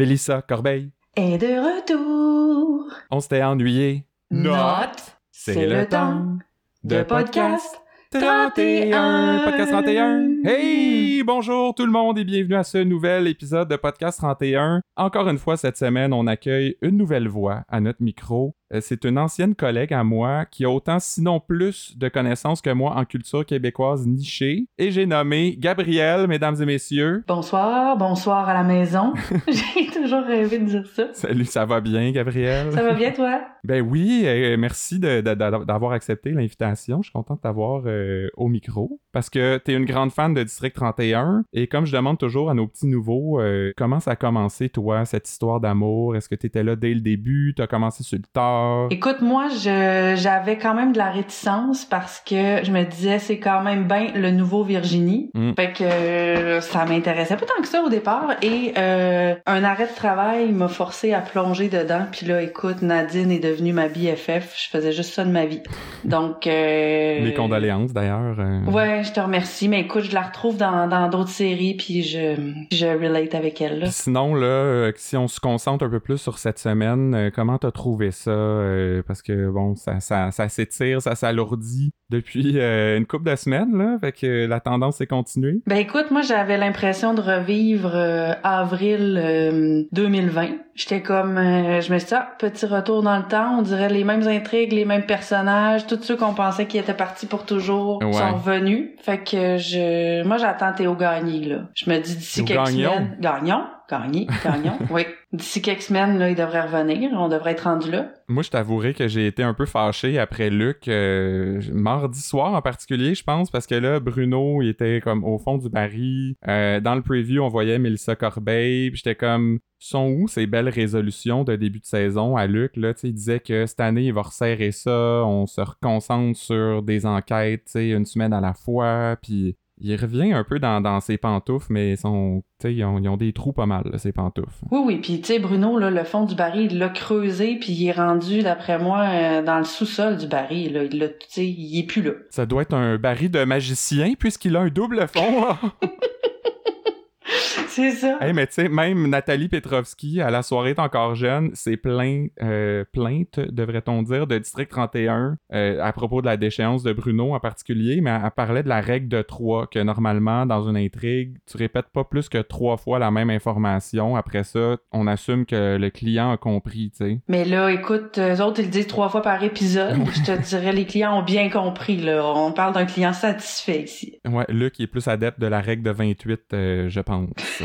Mélissa Corbeil. Et de retour. On s'était ennuyé. Note. C'est le temps de podcast 31. Podcast 31. Hey, bonjour tout le monde et bienvenue à ce nouvel épisode de Podcast 31. Encore une fois cette semaine, on accueille une nouvelle voix à notre micro. Euh, C'est une ancienne collègue à moi qui a autant sinon plus de connaissances que moi en culture québécoise nichée. Et j'ai nommé Gabrielle, mesdames et messieurs. Bonsoir, bonsoir à la maison. J'ai toujours rêvé de dire ça. Salut, ça va bien, Gabrielle? Ça va bien, toi? Ben oui, euh, merci d'avoir accepté l'invitation. Je suis content de t'avoir euh, au micro parce que tu es une grande fan de District 31 et comme je demande toujours à nos petits nouveaux, euh, comment ça a commencé toi, cette histoire d'amour? Est-ce que tu étais là dès le début? Tu as commencé sur le tard? Écoute, moi, j'avais quand même de la réticence parce que je me disais, c'est quand même bien le nouveau Virginie. Mm. Fait que euh, ça m'intéressait pas tant que ça au départ. Et euh, un arrêt de travail m'a forcé à plonger dedans. Puis là, écoute, Nadine est devenue ma BFF. Je faisais juste ça de ma vie. Donc... Euh, Mes condoléances d'ailleurs. euh. Ouais, je te remercie. Mais écoute, je la retrouve dans, dans d'autres séries, puis je, je relate avec elle. Là. Sinon, là, si on se concentre un peu plus sur cette semaine, comment t'as trouvé ça? Euh, parce que, bon, ça, ça, ça s'étire, ça s'alourdit depuis euh, une couple de semaines, là. Fait que la tendance est continuée. Ben écoute, moi j'avais l'impression de revivre euh, avril euh, 2020. J'étais comme, je me suis dit, ah, petit retour dans le temps, on dirait les mêmes intrigues, les mêmes personnages, tous ceux qu'on pensait qui étaient partis pour toujours Ouais. sont revenus. Fait que je, moi j'attends Théo Gagné là. Je me dis d'ici quelques Gagnon? semaines, Gagnon, Gagné, Gagnon, oui. D'ici quelques semaines là, il devrait revenir, on devrait être rendu là. Moi, je t'avouerai que j'ai été un peu fâché après Luc, euh, mardi soir en particulier, je pense, parce que là, Bruno, il était comme au fond du baril. Euh, dans le preview, on voyait Mélissa Corbeil, puis j'étais comme, sont où ces belles résolutions de début de saison à Luc? Là, il disait que cette année, il va resserrer ça, on se reconcentre sur des enquêtes, tu sais, une semaine à la fois, puis il revient un peu dans, dans ses pantoufles, mais ils sont, ils ont, ils ont des trous pas mal, là, ces pantoufles. Oui, oui, puis tu sais, Bruno, là, le fond du baril, il l'a creusé, puis il est rendu, d'après moi, euh, dans le sous-sol du baril. Là. Il il est plus là. Ça doit être un baril de magicien puisqu'il a un double fond. C'est ça. hey, mais tu sais, même Nathalie Petrovski, à la soirée est encore jeune, c'est plein, euh, plainte, devrait-on dire, de District 31 euh, à propos de la déchéance de Bruno en particulier, mais elle, parlait de la règle de trois, que normalement, dans une intrigue, tu répètes pas plus que trois fois la même information. Après ça, on assume que le client a compris, tu sais. Mais là, écoute, eux autres, ils le disent trois fois par épisode. Je te dirais, les clients ont bien compris, là. On parle d'un client satisfait ici. Ouais, Luc il est plus adepte de la règle de 28, euh, je pense. 嗯是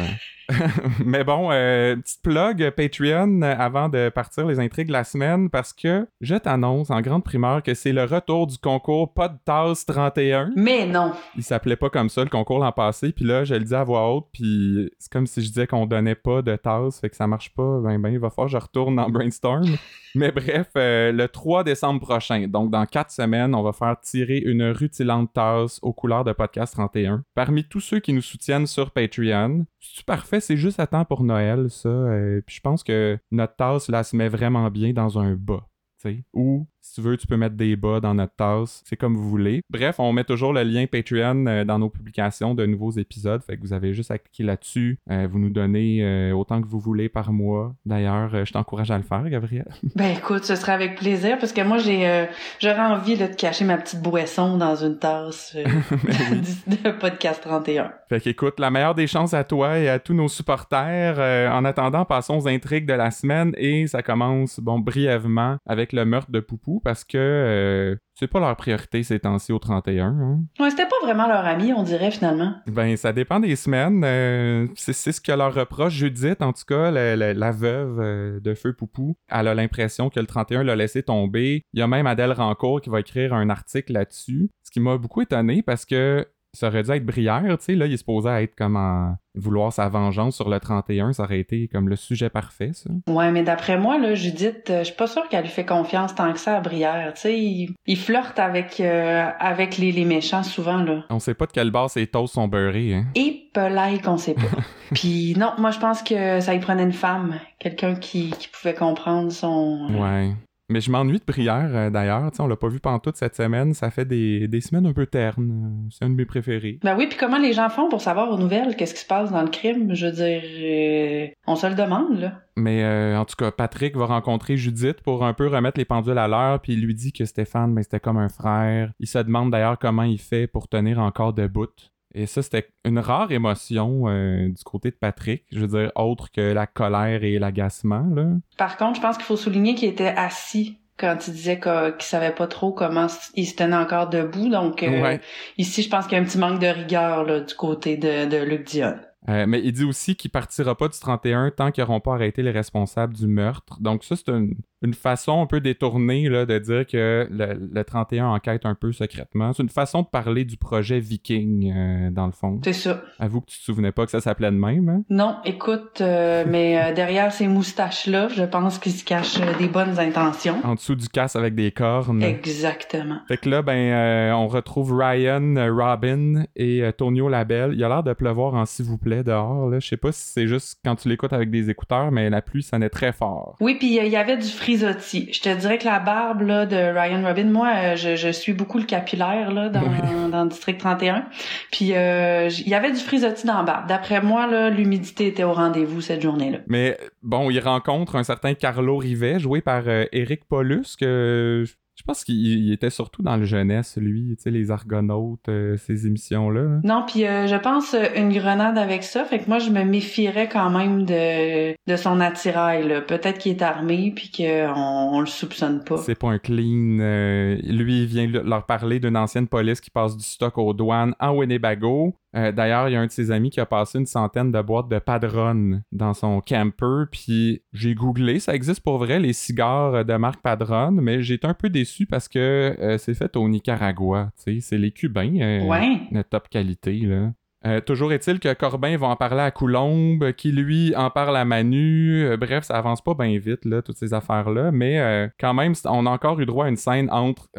Mais bon, euh, petite plug Patreon avant de partir les intrigues de la semaine parce que je t'annonce en grande primeur que c'est le retour du concours Pas de tasse 31. Mais non. Il s'appelait pas comme ça le concours l'an passé, puis là je le dis à voix haute, puis c'est comme si je disais qu'on donnait pas de tasse, fait que ça marche pas. Ben ben, il va falloir que je retourne dans Brainstorm. Mais bref, euh, le 3 décembre prochain, donc dans 4 semaines, on va faire tirer une rutilante tasse aux couleurs de Podcast 31. Parmi tous ceux qui nous soutiennent sur Patreon, c'est parfait, c'est juste à temps pour Noël, ça. euh, puis je pense que notre tasse, là, se met vraiment bien dans un bas. tu sais. Ou, si tu veux, tu peux mettre des bas dans notre tasse. C'est comme vous voulez. Bref, on met toujours le lien Patreon euh, dans nos publications de nouveaux épisodes. Fait que vous avez juste à cliquer là-dessus. Euh, vous nous donnez euh, autant que vous voulez par mois. D'ailleurs, euh, je t'encourage à le faire, Gabriel. Ben écoute, ce serait avec plaisir, parce que moi, j'ai, j'aurais envie là, de cacher ma petite boisson dans une tasse euh, de podcast 31. Fait qu'écoute, la meilleure des chances à toi et à tous nos supporters. En attendant, passons aux intrigues de la semaine et ça commence, bon, brièvement avec le meurtre de Poupou parce que euh, c'est pas leur priorité ces temps-ci au 31. Hein? Ouais, c'était pas vraiment leur ami, on dirait, finalement. Ben, ça dépend des semaines. Euh, c'est ce que leur reproche Judith, en tout cas, la, la- la veuve euh, de Feu Poupou. Elle a l'impression que le 31 l'a laissé tomber. Il y a même Adèle Rancourt qui va écrire un article là-dessus. Ce qui m'a beaucoup étonné parce que ça aurait dû être Brière, tu sais, là, il est supposé être comme en vouloir sa vengeance sur le 31, ça aurait été comme le sujet parfait, ça. Ouais, mais d'après moi, là, Judith, euh, je suis pas sûre qu'elle lui fait confiance tant que ça à Brière. Tu sais, il, il flirte avec, euh, avec les, les méchants souvent, là. On sait pas de quelle base ses toasts sont beurrés, hein. Et pelaille qu'on sait pas. Puis non, moi je pense que ça y prenait une femme, quelqu'un qui, qui pouvait comprendre son Ouais. Mais je m'ennuie de Brière, euh, d'ailleurs. On l'a pas vu pendant toute cette semaine. Ça fait des, des semaines un peu ternes. Euh, C'est un de mes préférés. Ben oui, puis comment les gens font pour savoir aux nouvelles qu'est-ce qui se passe dans le crime? Je veux dire, euh, on se le demande, là. Mais euh, en tout cas, Patrick va rencontrer Judith pour un peu remettre les pendules à l'heure, puis il lui dit que Stéphane, ben, c'était comme un frère. Il se demande d'ailleurs comment il fait pour tenir encore debout. Et ça, c'était une rare émotion euh, du côté de Patrick. Je veux dire, autre que la colère et l'agacement, là. Par contre, je pense qu'il faut souligner qu'il était assis quand il disait qu'il savait pas trop comment il se tenait encore debout. Donc, euh, Ouais. ici, je pense qu'il y a un petit manque de rigueur là, du côté de, de Luc Dion. Euh, mais il dit aussi qu'il partira pas du 31 tant qu'ils n'auront pas arrêté les responsables du meurtre. Donc ça, c'est une, une façon un peu détournée là, de dire que le, le 31 enquête un peu secrètement. C'est une façon de parler du projet Viking, euh, dans le fond. C'est ça. Avoue que tu te souvenais pas que ça s'appelait de même. Hein? Non, écoute, euh, mais euh, derrière ces moustaches-là, je pense qu'il se cache des bonnes intentions. En dessous du casse avec des cornes. Exactement. Fait que là, ben, on retrouve Ryan, Robin et Tonio Labelle. Il a l'air de pleuvoir en s'il vous plaît dehors. Je sais pas si c'est juste quand tu l'écoutes avec des écouteurs, mais la pluie sonnait très fort. Oui, puis il y avait du Je te dirais que la barbe là, de Ryan Robin, moi, euh, je, je suis beaucoup le capillaire là, dans, Oui. dans district 31. Puis euh, il y avait du frisotti dans la barbe. D'après moi, là, l'humidité était au rendez-vous cette journée-là. Mais bon, il rencontre un certain Carlo Rivet, joué par euh, Eric Paulus, que je pense qu'il il était surtout dans le jeunesse, lui, tu sais, les Argonautes, euh, ces émissions-là. là. Non, puis euh, je pense euh, une grenade avec ça. Fait que moi, je me méfierais quand même de, de son attirail. là. Peut-être qu'il est armé puis qu'on on le soupçonne pas. C'est pas un clean. euh, lui, il vient le- leur parler d'une ancienne police qui passe du stock aux douanes en Winnebago. Euh, D'ailleurs, il y a un de ses amis qui a passé une centaine de boîtes de Padron dans son camper. Puis j'ai googlé, ça existe pour vrai, les cigares de marque Padron, mais j'ai été un peu déçu parce que euh, c'est fait au Nicaragua. tu sais, C'est les Cubains. euh, Ouais. de top qualité, là. Euh, toujours est-il que Corbin va en parler à Coulombe, qui lui en parle à Manu. Euh, bref, ça avance pas bien vite, là, toutes ces affaires-là. Mais euh, quand même, on a encore eu droit à une scène entre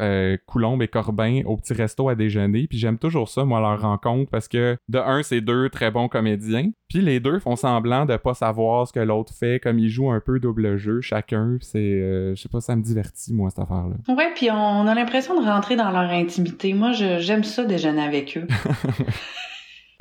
Coulombe et Corbin au petit resto à déjeuner. Puis j'aime toujours ça, moi, leur rencontre, parce que de un, c'est deux très bons comédiens. Puis les deux font semblant de pas savoir ce que l'autre fait, comme ils jouent un peu double jeu chacun. C'est, je sais pas, ça me divertit, moi, cette affaire-là. Ouais, puis on a l'impression de rentrer dans leur intimité. Moi, je- j'aime ça déjeuner avec eux.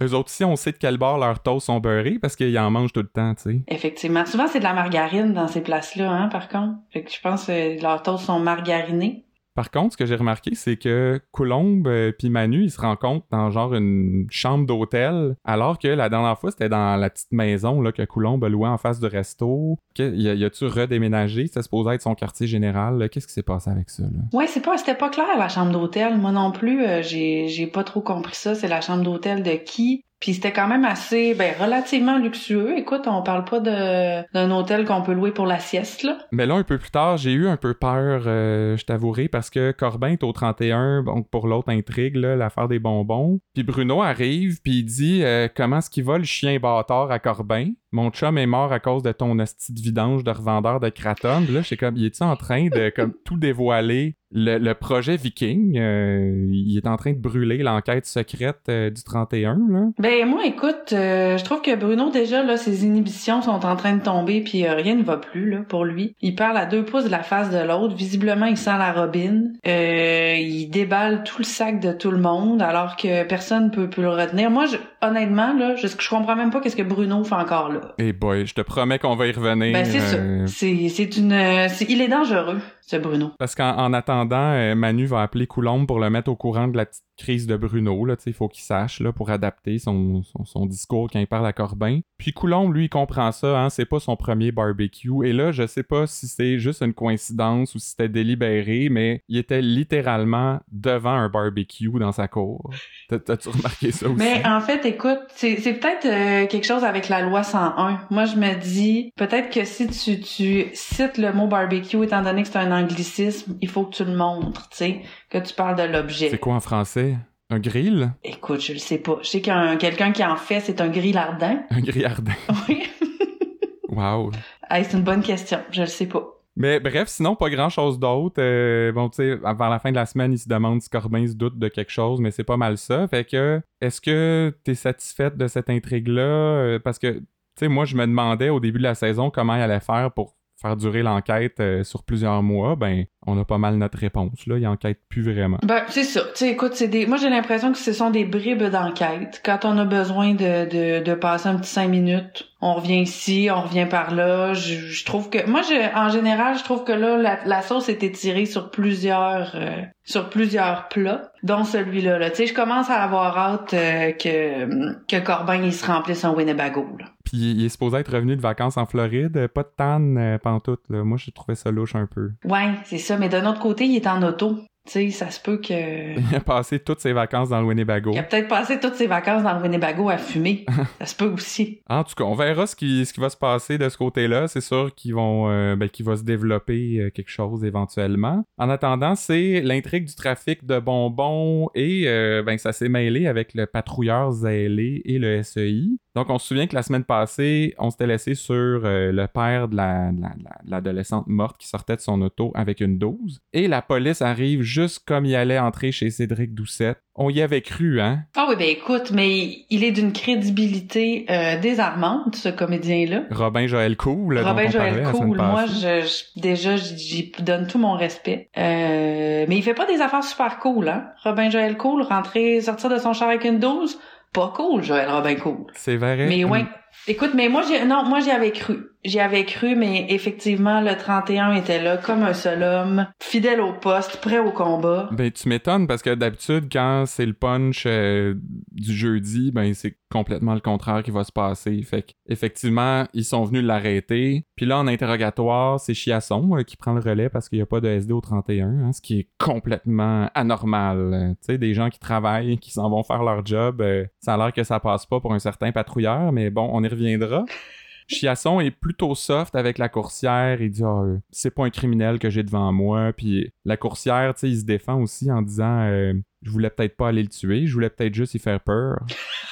Eux autres aussi, on sait de quel bord leurs toasts sont beurrés, parce qu'ils en mangent tout le temps, tu sais. Effectivement. Souvent, c'est de la margarine dans ces places-là, hein, par contre. Fait que je pense que leurs toasts sont margarinés. Par contre, ce que j'ai remarqué, c'est que Coulombe euh, puis Manu, ils se rencontrent dans genre une chambre d'hôtel, alors que la dernière fois, c'était dans la petite maison là, que Coulombe a en face du resto. Y a- y a-tu redéménagé? C'était supposé être son quartier général. Qu'est-ce qui s'est passé avec ça? Là? Ouais, c'est pas, c'était pas clair la chambre d'hôtel. Moi non plus, euh, j'ai pas trop compris ça. C'est la chambre d'hôtel de qui? Puis c'était quand même assez, ben relativement luxueux. Écoute, on parle pas d'un hôtel qu'on peut louer pour la sieste là. Mais là, un peu plus tard, j'ai eu un peu peur, euh, je t'avouerai, parce que Corbin est au 31, donc pour l'autre intrigue, l'affaire des bonbons. Puis Bruno arrive, puis il dit euh, Comment est-ce qu'il va le chien bâtard à Corbin Mon chum est mort à cause de ton hostie de vidange de revendeur de Kraton. Puis là, j'étais comme Il est-tu en train de comme tout dévoiler le, le projet Viking? Euh, Il est en train de brûler l'enquête secrète euh, du 31, là. Ben moi, écoute, euh, je trouve que Bruno déjà là, ses inhibitions sont en train de tomber, puis rien ne va plus là pour lui. Il parle à deux pouces de la face de l'autre. Visiblement, il sent la robine. Il déballe tout le sac de tout le monde, alors que personne peut peut le retenir. Moi, je, honnêtement là, je, je comprends même pas qu'est-ce que Bruno fait encore là. Et boy, je te promets qu'on va y revenir. Ben c'est euh, ça. C'est c'est une, c'est- il est dangereux ce Bruno. Parce qu'en en attendant, euh, Manu va appeler Coulombe pour le mettre au courant de la petite crise de Bruno. Là, il faut qu'il sache là, pour adapter son, son, son discours quand il parle à Corbin. Puis Coulombe, lui, il comprend ça. Hein, c'est pas son premier barbecue. Et là, je sais pas si c'est juste une coïncidence ou si c'était délibéré, mais il était littéralement devant un barbecue dans sa cour. T'as- T'as-tu remarqué ça aussi? Mais en fait, écoute, c'est c'est peut-être euh, quelque chose avec la loi 101. Moi, je me dis, peut-être que si tu, tu cites le mot barbecue, étant donné que c'est un anglicisme, il faut que tu le montres, tu sais, que tu parles de C'est l'objet. quoi en français? Un grill? Écoute, je le sais pas. Je sais qu'un quelqu'un qui en fait, c'est un grill ardent. Un grillardin. Oui. Wow. Hey, c'est une bonne question. Je le sais pas. Mais bref, sinon, pas grand chose d'autre. Euh, bon, tu sais, avant la fin de la semaine, il se demande si Corbin se doute de quelque chose, mais c'est pas mal ça. Fait que, est-ce que t'es satisfaite de cette intrigue-là? Euh, Parce que, tu sais, moi, je me demandais au début de la saison comment il allait faire pour faire durer l'enquête euh, sur plusieurs mois, ben on a pas mal notre réponse. Là, il enquête plus vraiment. Ben, c'est ça. Tu sais, écoute, c'est des. Moi, j'ai l'impression que ce sont des bribes d'enquête. Quand on a besoin de, de, de passer un petit cinq minutes, on revient ici, on revient par là. Je, je trouve que. Moi, je, en général, je trouve que là, la, la sauce était tirée sur plusieurs euh, sur plusieurs plats, dont celui-là. Là. Tu sais, je commence à avoir hâte euh, que, que Corbin il se remplisse un Winnebago. Là. Puis il est supposé être revenu de vacances en Floride, pas de tanne euh, pantoute. Là. Moi, j'ai trouvé ça louche un peu. Ouais, c'est ça. Mais d'un autre côté, il est en auto. Tu sais, ça se peut que... Il a passé toutes ses vacances dans le Winnebago. Il a peut-être passé toutes ses vacances dans le Winnebago à fumer. ça se peut aussi. En tout cas, on verra ce qui, ce qui va se passer de ce côté-là. C'est sûr qu'ils vont, euh, ben, qu'il va se développer euh, quelque chose éventuellement. En attendant, c'est l'intrigue du trafic de bonbons et euh, ben, ça s'est mêlé avec le patrouilleur zélé et le SEI. Donc, on se souvient que la semaine passée, on s'était laissé sur euh, le père de la- de la- de la- de l'adolescente morte qui sortait de son auto avec une dose. Et la police arrive juste comme il allait entrer chez Cédric Doucette. On y avait cru, hein? Ah oui, ben écoute, mais il est d'une crédibilité euh, désarmante, ce comédien-là. Robin Joël Cool, dont Robin on Joël parlait Cool, moi, je, je- déjà, j'y- j'y donne tout mon respect. Euh, mais il fait pas des affaires super cool, hein? Robin Joël Cool, rentrer, sortir de son char avec une dose, pas cool, Joël Robin Cool. C'est vrai. Mais ouais. Mm. Écoute, mais moi, j'ai, non, moi, j'y avais cru. J'y avais cru, mais effectivement, le 31 était là comme un seul homme, fidèle au poste, prêt au combat. Ben, tu m'étonnes parce que d'habitude, quand c'est le punch euh, du jeudi, ben, c'est complètement le contraire qui va se passer. Fait que, effectivement, ils sont venus l'arrêter. Puis là, en interrogatoire, c'est Chiasson euh, qui prend le relais parce qu'il n'y a pas de SD au 31, hein, ce qui est complètement anormal. Tu sais, des gens qui travaillent, qui s'en vont faire leur job, euh, ça a l'air que ça passe pas pour un certain patrouilleur, mais bon, on y reviendra. Chiasson est plutôt soft avec la coursière. Il dit Ah, euh, c'est pas un criminel que j'ai devant moi. Puis la coursière, tu sais, il se défend aussi en disant euh, Je voulais peut-être pas aller le tuer, je voulais peut-être juste y faire peur.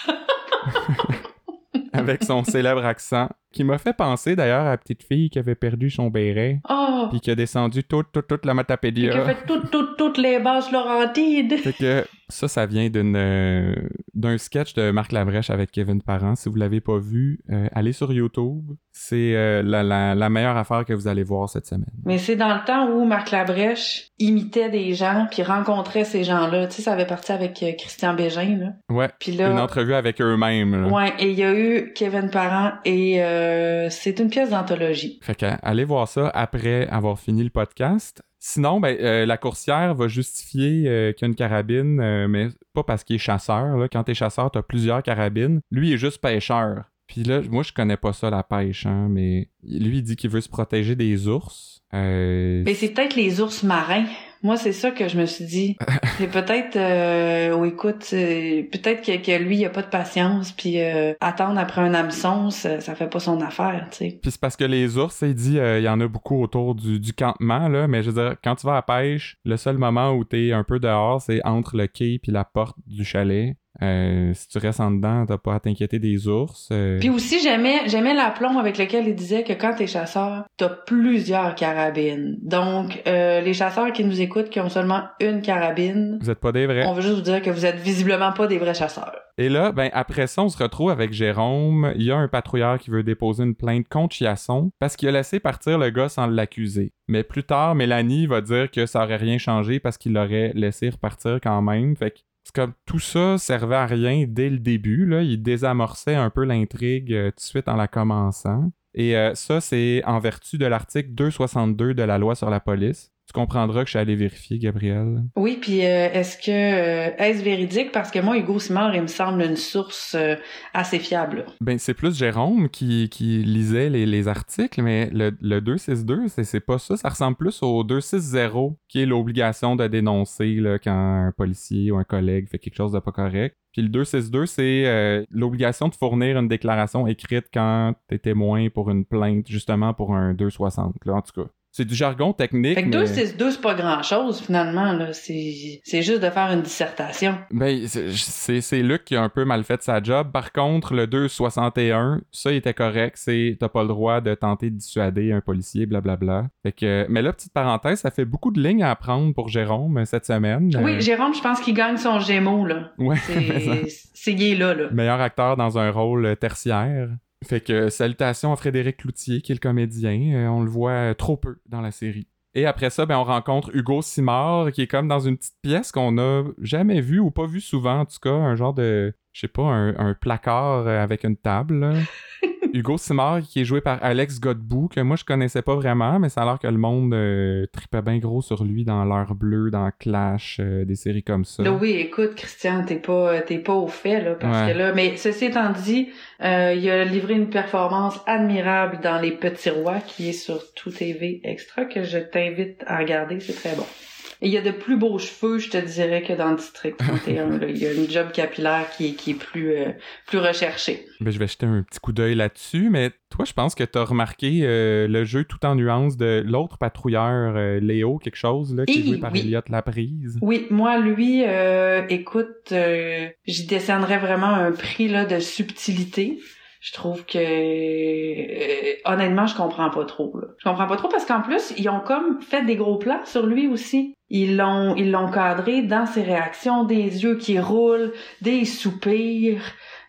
avec son célèbre accent, qui m'a fait penser d'ailleurs à la petite fille qui avait perdu son béret, Oh! puis qui a descendu toute, toute, toute la Qui matapédia. a fait toutes, toutes, toutes les bases Laurentides. Fait que ça, ça vient d'une euh, d'un sketch de Marc Labrèche avec Kevin Parent. Si vous l'avez pas vu, euh, allez sur YouTube. C'est euh, la, la, la meilleure affaire que vous allez voir cette semaine. Mais c'est dans le temps où Marc Labrèche imitait des gens puis rencontrait ces gens-là. Tu sais, ça avait parti avec Christian Bégin, là. Ouais, Puis une là, entrevue avec eux-mêmes. ouais, et il y a eu Kevin Parent et euh, c'est une pièce d'anthologie. Fait que allez voir ça après avoir fini le podcast. Sinon, ben, euh, la coursière va justifier euh, qu'il y a une carabine, euh, mais pas parce qu'il est chasseur. Là. Quand t'es chasseur, t'as plusieurs carabines. Lui, il est juste pêcheur. Puis là, moi, je connais pas ça, la pêche, hein, mais lui, il dit qu'il veut se protéger des ours. Mais c'est peut-être les ours marins. Moi, c'est ça que je me suis dit. C'est peut-être, euh, ou écoute, euh, peut-être que, que lui, il a pas de patience, puis euh, attendre après un hameçon, ça, ça fait pas son affaire, tu sais. Puis c'est parce que les ours, il dit, euh, il y en a beaucoup autour du, du campement, là, mais je veux dire, quand tu vas à la pêche, le seul moment où t'es un peu dehors, c'est entre le quai puis la porte du chalet. Euh, si tu restes en dedans, t'as pas à t'inquiéter des ours. euh. Puis aussi, j'aimais, j'aimais l'aplomb avec lequel il disait que quand t'es chasseur, t'as plusieurs carabines. Donc, euh, les chasseurs qui nous écoutent, qui ont seulement une carabine, Vous êtes pas des vrais. on veut juste vous dire que vous êtes visiblement pas des vrais chasseurs. Et là, ben après ça, on se retrouve avec Jérôme. Il y a un patrouilleur qui veut déposer une plainte contre Chiasson parce qu'il a laissé partir le gars sans l'accuser. Mais plus tard, Mélanie va dire que ça aurait rien changé parce qu'il l'aurait laissé repartir quand même. Fait que c'est comme tout ça servait à rien dès le début. Là. Il désamorçait un peu l'intrigue euh, tout de suite en la commençant. Et euh, ça, c'est en vertu de l'article 262 de la loi sur la police. Tu comprendras que je suis allé vérifier, Gabriel. Oui, puis euh, est-ce que euh, est-ce véridique? Parce que moi Hugo Simard, il me semble une source euh, assez fiable. Ben, c'est plus Jérôme qui, qui lisait les, les articles, mais le, le 262, c'est, c'est pas ça. Ça ressemble plus au 260, qui est l'obligation de dénoncer là, quand un policier ou un collègue fait quelque chose de pas correct. Puis le 262, c'est euh, l'obligation de fournir une déclaration écrite quand t'es témoin pour une plainte, justement pour un 260. Là, en tout cas, c'est du jargon technique. Fait que mais- 2 6 2 c'est pas grand-chose finalement là, c'est c'est juste de faire une dissertation. Ben, c'est- Luc qui a un peu mal fait sa job. Par contre, le 261, ça, il était correct. C'est t'as pas le droit de tenter de dissuader un policier, blablabla. Fait que, mais là, petite parenthèse, ça fait beaucoup de lignes à apprendre pour Jérôme euh, cette semaine. Oui, Euh, Jérôme, je pense qu'il gagne son Gémeaux là. ouais. C'est c'est il est là là. meilleur acteur dans un rôle tertiaire. Fait que salutations à Frédéric Cloutier, qui est le comédien. Euh, on le voit euh, trop peu dans la série. Et après ça, ben, on rencontre Hugo Simard, qui est comme dans une petite pièce qu'on n'a jamais vue ou pas vue souvent, en tout cas, un genre de, je sais pas, un, placard euh, avec une table. Hugo Simard, qui est joué par Alex Godbout, que moi je connaissais pas vraiment, mais ça a l'air que le monde euh, tripait bien gros sur lui dans l'heure bleue, dans Clash, euh, des séries comme ça. Oui, écoute, Christian, t'es pas, t'es pas au fait, là, parce Ouais. que là, mais ceci étant dit, euh, il a livré une performance admirable dans Les Petits Rois, qui est sur Tout TV Extra, que je t'invite à regarder, c'est très bon. Et il y a de plus beaux cheveux, je te dirais, que dans District 31, là. Il y a une job capillaire qui, est- qui est plus, euh, plus recherchée. Ben, je vais jeter un petit coup d'œil là-dessus, mais toi, je pense que t'as remarqué euh, le jeu tout en nuances de l'autre patrouilleur, euh, Léo, quelque chose, là, qui est Oui, joué par oui. Elliot Laprise. Oui, moi, lui, écoute, j'y descendrais vraiment un prix là, de subtilité. Je trouve que euh, honnêtement, je comprends pas trop. Là. Je comprends pas trop parce qu'en plus, ils ont comme fait des gros plans sur lui aussi. Ils l'ont ils l'ont cadré dans ses réactions, des yeux qui roulent, des soupirs.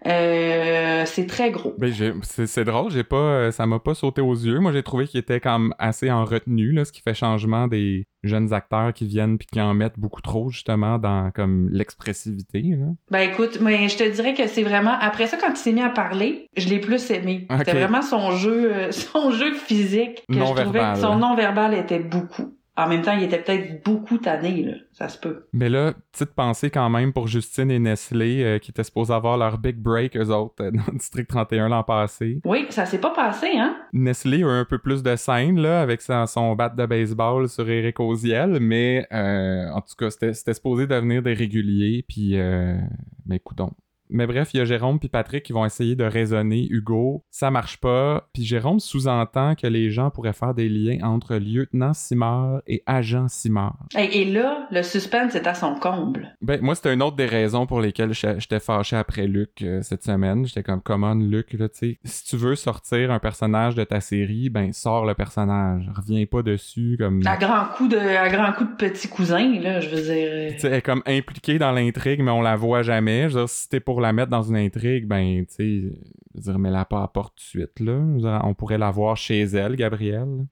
Euh, c'est très gros. Ben, c'est drôle, j'ai pas, euh, ça m'a pas sauté aux yeux. Moi, j'ai trouvé qu'il était comme assez en retenue, là, ce qui fait changement des jeunes acteurs qui viennent puis qui en mettent beaucoup trop, justement, dans comme l'expressivité. Ben écoute, mais je te dirais que c'est vraiment après ça quand il s'est mis à parler, je l'ai plus aimé. C'était vraiment son jeu euh, son jeu physique que je trouvais que son non verbal était beaucoup. En même temps, il était peut-être beaucoup tanné là, ça se peut. Mais là, petite pensée quand même pour Justine et Nestlé, euh, qui étaient supposés avoir leur big break, eux autres, euh, dans District 31 l'an passé. Oui, ça s'est pas passé hein? Nestlé a eu un peu plus de scène là, avec son bat de baseball sur Eric Oziel, mais euh, en tout cas, c'était c'était supposé devenir des réguliers, puis mais écoutons. Mais bref, il y a Jérôme puis Patrick qui vont essayer de raisonner Hugo. Ça marche pas. Puis Jérôme sous-entend que les gens pourraient faire des liens entre lieutenant Simard et agent Simard. Et, et là, le suspense est à son comble. Ben, moi, c'était une autre des raisons pour lesquelles j'étais fâché après Luc euh, cette semaine. J'étais comme, comment Luc, là, tu sais, si tu veux sortir un personnage de ta série, ben, sors le personnage. Reviens pas dessus, comme... À grand coup de à grand coup de petit cousin là, je veux dire. euh, Tu sais, elle est comme impliquée dans l'intrigue, mais on la voit jamais. Je veux dire, si t'es pour la mettre dans une intrigue, ben, tu sais, dire, mets-la pas à la porte tout de suite, là. On pourrait la voir chez elle, Gabrielle.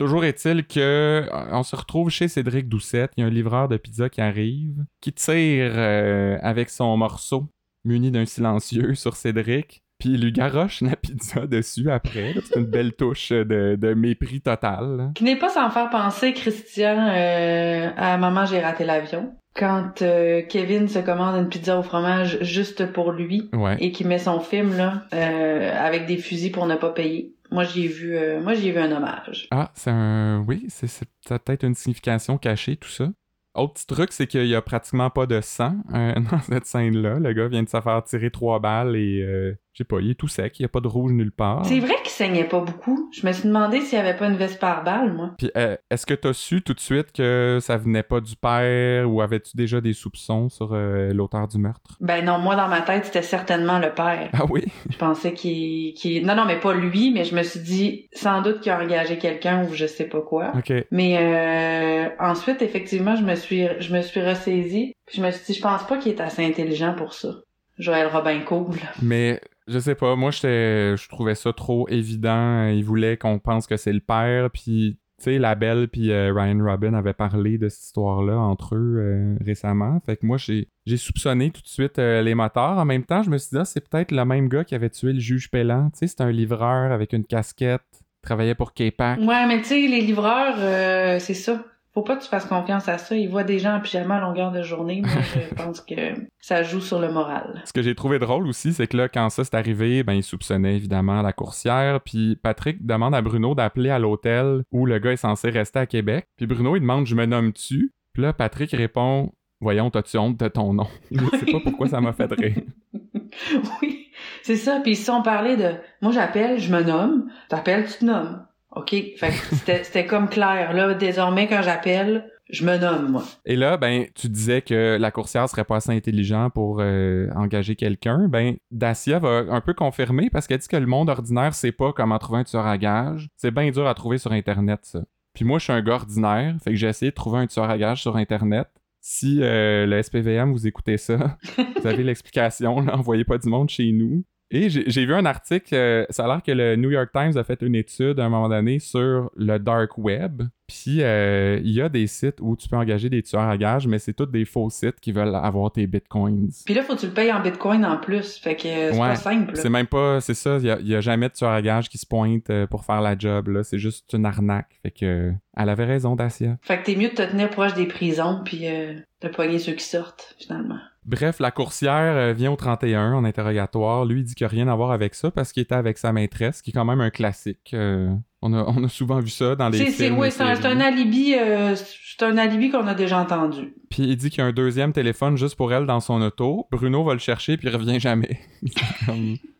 Toujours est-il que euh, on se retrouve chez Cédric Doucette. Il y a un livreur de pizza qui arrive, qui tire euh, avec son morceau, muni d'un silencieux, sur Cédric. Puis il lui garoche la pizza dessus après. C'est une belle touche de, mépris total. Qui n'est pas sans faire penser Christian euh, à Maman j'ai raté l'avion. Quand euh, Kevin se commande une pizza au fromage juste pour lui Ouais. et qui met son film là euh, avec des fusils pour ne pas payer. Moi j'y ai vu euh, moi j'y ai vu un hommage. Ah, c'est un. Oui, c'est ça a peut-être une signification cachée, tout ça. Autre petit truc, c'est qu'il y a pratiquement pas de sang dans cette scène-là. Le gars vient de se faire tirer trois balles et, je sais pas, il est tout sec, il y a pas de rouge nulle part. C'est vrai qu'il saignait pas beaucoup. Je me suis demandé s'il y avait pas une veste par balle moi. Puis, euh, est-ce que t'as su tout de suite que ça venait pas du père ou avais-tu déjà des soupçons sur euh, l'auteur du meurtre? Ben non, moi dans ma tête c'était certainement le père. Ah oui? Je pensais qu'il non non mais pas lui mais je me suis dit sans doute qu'il a engagé quelqu'un ou je sais pas quoi. Ok. Mais euh, ensuite, effectivement, je me suis je me suis ressaisie. Puis je me suis dit, je pense pas qu'il est assez intelligent pour ça. Joël Robin Cool. Mais je sais pas, moi je trouvais ça trop évident, il voulait qu'on pense que c'est le père puis tu sais la belle puis euh, Ryan Robin avaient parlé de cette histoire-là entre eux euh, récemment, fait que moi j'ai soupçonné tout de suite euh, les moteurs. En même temps, je me suis dit ah, c'est peut-être le même gars qui avait tué le juge Pellant, tu sais c'est un livreur avec une casquette, travaillait pour K-Pac. Ouais, mais tu sais, les livreurs, c'est ça. Faut pas que tu fasses confiance à ça. Ils voient des gens en pyjama à longueur de journée. Moi, je pense que ça joue sur le moral. Ce que j'ai trouvé drôle aussi, c'est que là, quand ça s'est arrivé, ben, il soupçonnait évidemment la coursière. Puis Patrick demande à Bruno d'appeler à l'hôtel où le gars est censé rester à Québec. Puis Bruno, il demande Je me nomme-tu Puis là, Patrick répond Voyons, t'as-tu honte de ton nom Je sais pas pourquoi ça m'a fait rire. oui, c'est ça. Puis si on parlait de, moi j'appelle, je me nomme. T'appelles, tu te nommes. OK? Fait que c'était comme clair. Là, désormais, quand j'appelle, je me nomme, moi. Et là, ben, tu disais que la coursière serait pas assez intelligent pour euh, engager quelqu'un. Ben, Dacia va un peu confirmer parce qu'elle dit que le monde ordinaire sait pas comment trouver un tueur à gage. C'est bien dur à trouver sur Internet, ça. Puis moi, je suis un gars ordinaire, fait que j'ai essayé de trouver un tueur à gage sur Internet. Si euh, le SPVM, vous écoutez ça, vous avez l'explication, là, envoyez pas du monde chez nous. Et j'ai vu un article, euh, ça a l'air que le New York Times a fait une étude à un moment donné sur le dark web. Puis euh, il y a des sites où tu peux engager des tueurs à gages, mais c'est tous des faux sites qui veulent avoir tes bitcoins. Puis là, faut que tu le payes en bitcoin en plus. Fait que euh, c'est Ouais, pas simple. C'est même pas, c'est ça, il y a, a jamais de tueur à gages qui se pointe pour faire la job, là. C'est juste une arnaque. Fait que, elle avait raison, Dacia. Fait que t'es mieux de te tenir proche des prisons puis de pogner ceux qui sortent, finalement. Bref, la coursière euh, vient au 31 en interrogatoire. Lui, il dit qu'il n'y a rien à voir avec ça parce qu'il était avec sa maîtresse, qui est quand même un classique. Euh, on, a, on a souvent vu ça dans les C'est, films. oui, c'est un, alibi, euh, c'est un alibi qu'on a déjà entendu. Puis il dit qu'il y a un deuxième téléphone juste pour elle dans son auto. Bruno va le chercher puis il revient jamais.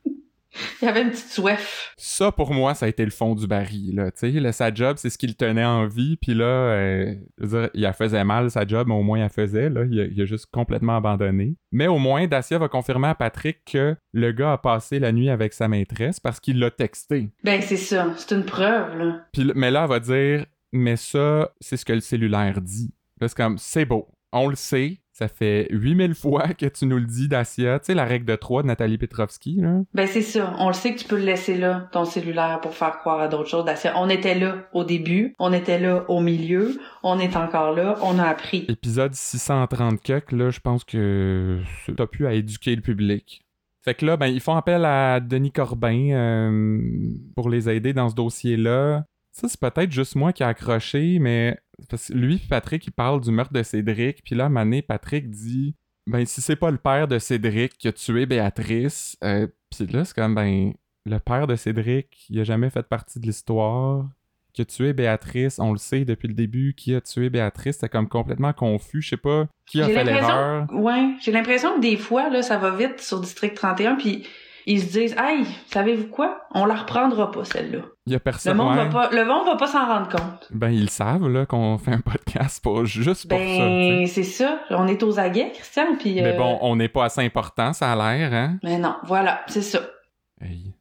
Il y avait une petite soif. Ça, pour moi, ça a été le fond du baril. Là. Sa job, c'est ce qui le tenait en vie. Puis là, euh, dire, il a faisait mal, sa job, mais au moins, il faisait. Là. Il, a, il a juste complètement abandonné. Mais au moins, Dacia va confirmer à Patrick que le gars a passé la nuit avec sa maîtresse parce qu'il l'a texté. Ben, c'est ça. C'est une preuve, là. Puis, mais là, elle va dire, mais ça, c'est ce que le cellulaire dit. Là, c'est comme, c'est beau. On le sait. Ça fait 8000 fois que tu nous le dis, Dacia. Tu sais, la règle de 3 de Nathalie Petrovski, là. Ben, c'est ça. On le sait que tu peux le laisser là, ton cellulaire, pour faire croire à d'autres choses. Dacia. On était là au début, on était là au milieu, on est encore là, on a appris. épisode 630 quelques, là, je pense que t'as pu à éduquer le public. Fait que là, ben, ils font appel à Denis Corbin euh, pour les aider dans ce dossier-là. Ça, c'est peut-être juste moi qui ai accroché, mais parce que lui et Patrick, ils parlent du meurtre de Cédric, puis là, donné, Patrick dit Ben, si c'est pas le père de Cédric qui a tué Béatrice, euh, puis là, c'est comme, ben, le père de Cédric, il a jamais fait partie de l'histoire qui a tué Béatrice, on le sait depuis le début, qui a tué Béatrice, c'était comme complètement confus, je sais pas qui a fait l'erreur. Ouais, j'ai l'impression que des fois, là, ça va vite sur District 31, puis ils se disent, hey, savez-vous quoi? On la reprendra pas, celle-là. Il y a Le personne. monde ouais. va pas, le monde va pas s'en rendre compte. Ben, ils le savent, là, qu'on fait un podcast pour, juste pour ça. Ben, c'est ça. On est aux aguets, Christian, puis... Mais euh, bon, on n'est pas assez important, ça a l'air, hein? Mais non, voilà, c'est ça. Hey.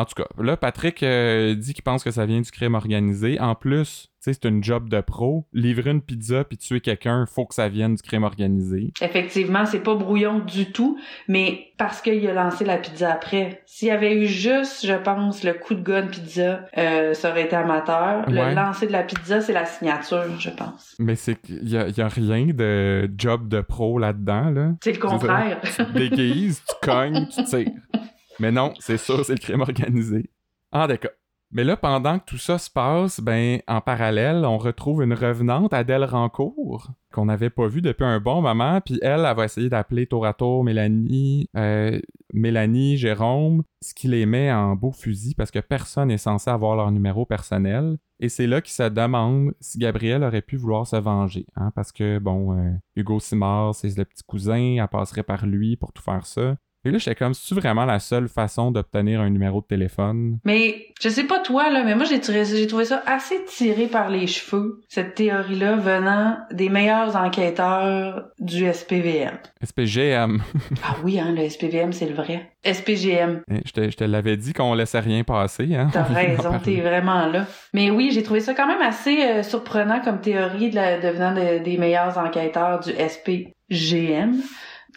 En tout cas, là, Patrick euh, dit qu'il pense que ça vient du crime organisé. En plus, tu sais, c'est une job de pro. Livrer une pizza puis tuer quelqu'un, faut que ça vienne du crime organisé. Effectivement, c'est pas brouillon du tout, mais parce qu'il a lancé la pizza après. S'il y avait eu juste, je pense, le coup de gun pizza, euh, ça aurait été amateur. Ouais. Le lancer de la pizza, c'est la signature, je pense. Mais c'est qu'il y a, il y a rien de job de pro là-dedans, là. C'est le contraire. Tu déguises, tu cognes, tu tires. Mais non, c'est sûr, c'est le crime organisé. Ah, d'accord. Mais là, pendant que tout ça se passe, ben, en parallèle, on retrouve une revenante, Adèle Rancourt, qu'on n'avait pas vue depuis un bon moment, puis elle, elle va essayer d'appeler tour à tour Mélanie, euh, Mélanie, Jérôme, ce qui les met en beau fusil parce que personne n'est censé avoir leur numéro personnel. Et c'est là qu'ils se demandent si Gabriel aurait pu vouloir se venger, hein, parce que, bon, euh, Hugo Simard, c'est le petit cousin, elle passerait par lui pour tout faire ça. Et là, j'étais comme, c'est vraiment la seule façon d'obtenir un numéro de téléphone? Mais je sais pas toi là, mais moi j'ai trouvé, ça assez tiré par les cheveux cette théorie-là venant des meilleurs enquêteurs du SPVM. SPGM. Ah oui, hein, le SPVM c'est le vrai. SPGM. Eh, Je te, je te l'avais dit qu'on laissait rien passer, hein? T'as raison, t'es vraiment là. Mais oui, j'ai trouvé ça quand même assez euh, surprenant comme théorie de la, de venant de- des meilleurs enquêteurs du SPGM.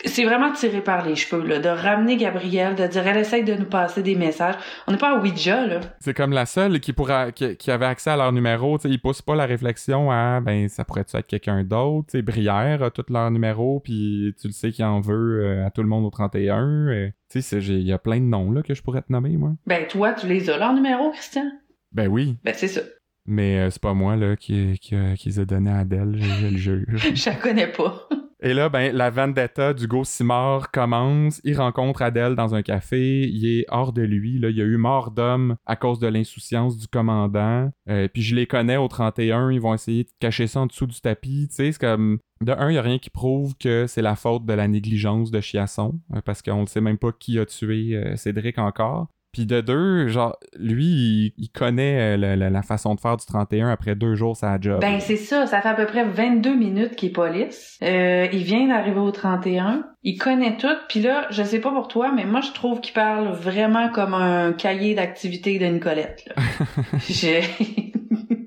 C'est vraiment tiré par les cheveux, là, de ramener Gabrielle, de dire elle essaye de nous passer des messages. On n'est pas à Ouija, là. C'est comme la seule qui, pourra, qui, qui avait accès à leur numéro. Tu sais, ils poussent pas la réflexion à, ben, ça pourrait-tu être quelqu'un d'autre? Tu sais, Brière a tous leurs numéros, puis tu le sais qu'il en veut euh, à tout le monde au 31. euh. Tu sais, il y a plein de noms, là, que je pourrais te nommer, moi. Ben toi, tu les as leur numéro, Christian? Ben oui, Ben c'est ça. mais euh, c'est pas moi, là, qui, qui, les a donnés à Adèle, je, je le jure. Je la connais pas. Et là, ben, la vendetta d'Hugo Simard commence. Il rencontre Adèle dans un café. Il est hors de lui. Là. Il y a eu mort d'homme à cause de l'insouciance du commandant. Euh, puis je les connais au 31. Ils vont essayer de cacher ça en dessous du tapis. C'est comme... De un, il n'y a rien qui prouve que c'est la faute de la négligence de Chiasson. euh, parce qu'on ne sait même pas qui a tué euh, Cédric encore. Puis de deux, genre, lui, il, il connaît euh, la, façon de faire du 31 après deux jours sa job. Ben c'est ça, ça fait à peu près 22 minutes qu'il est police. Euh, il vient d'arriver au 31. Il connaît tout. Puis là, je sais pas pour toi, mais moi je trouve qu'il parle vraiment comme un cahier d'activité de Nicolette. là. Je-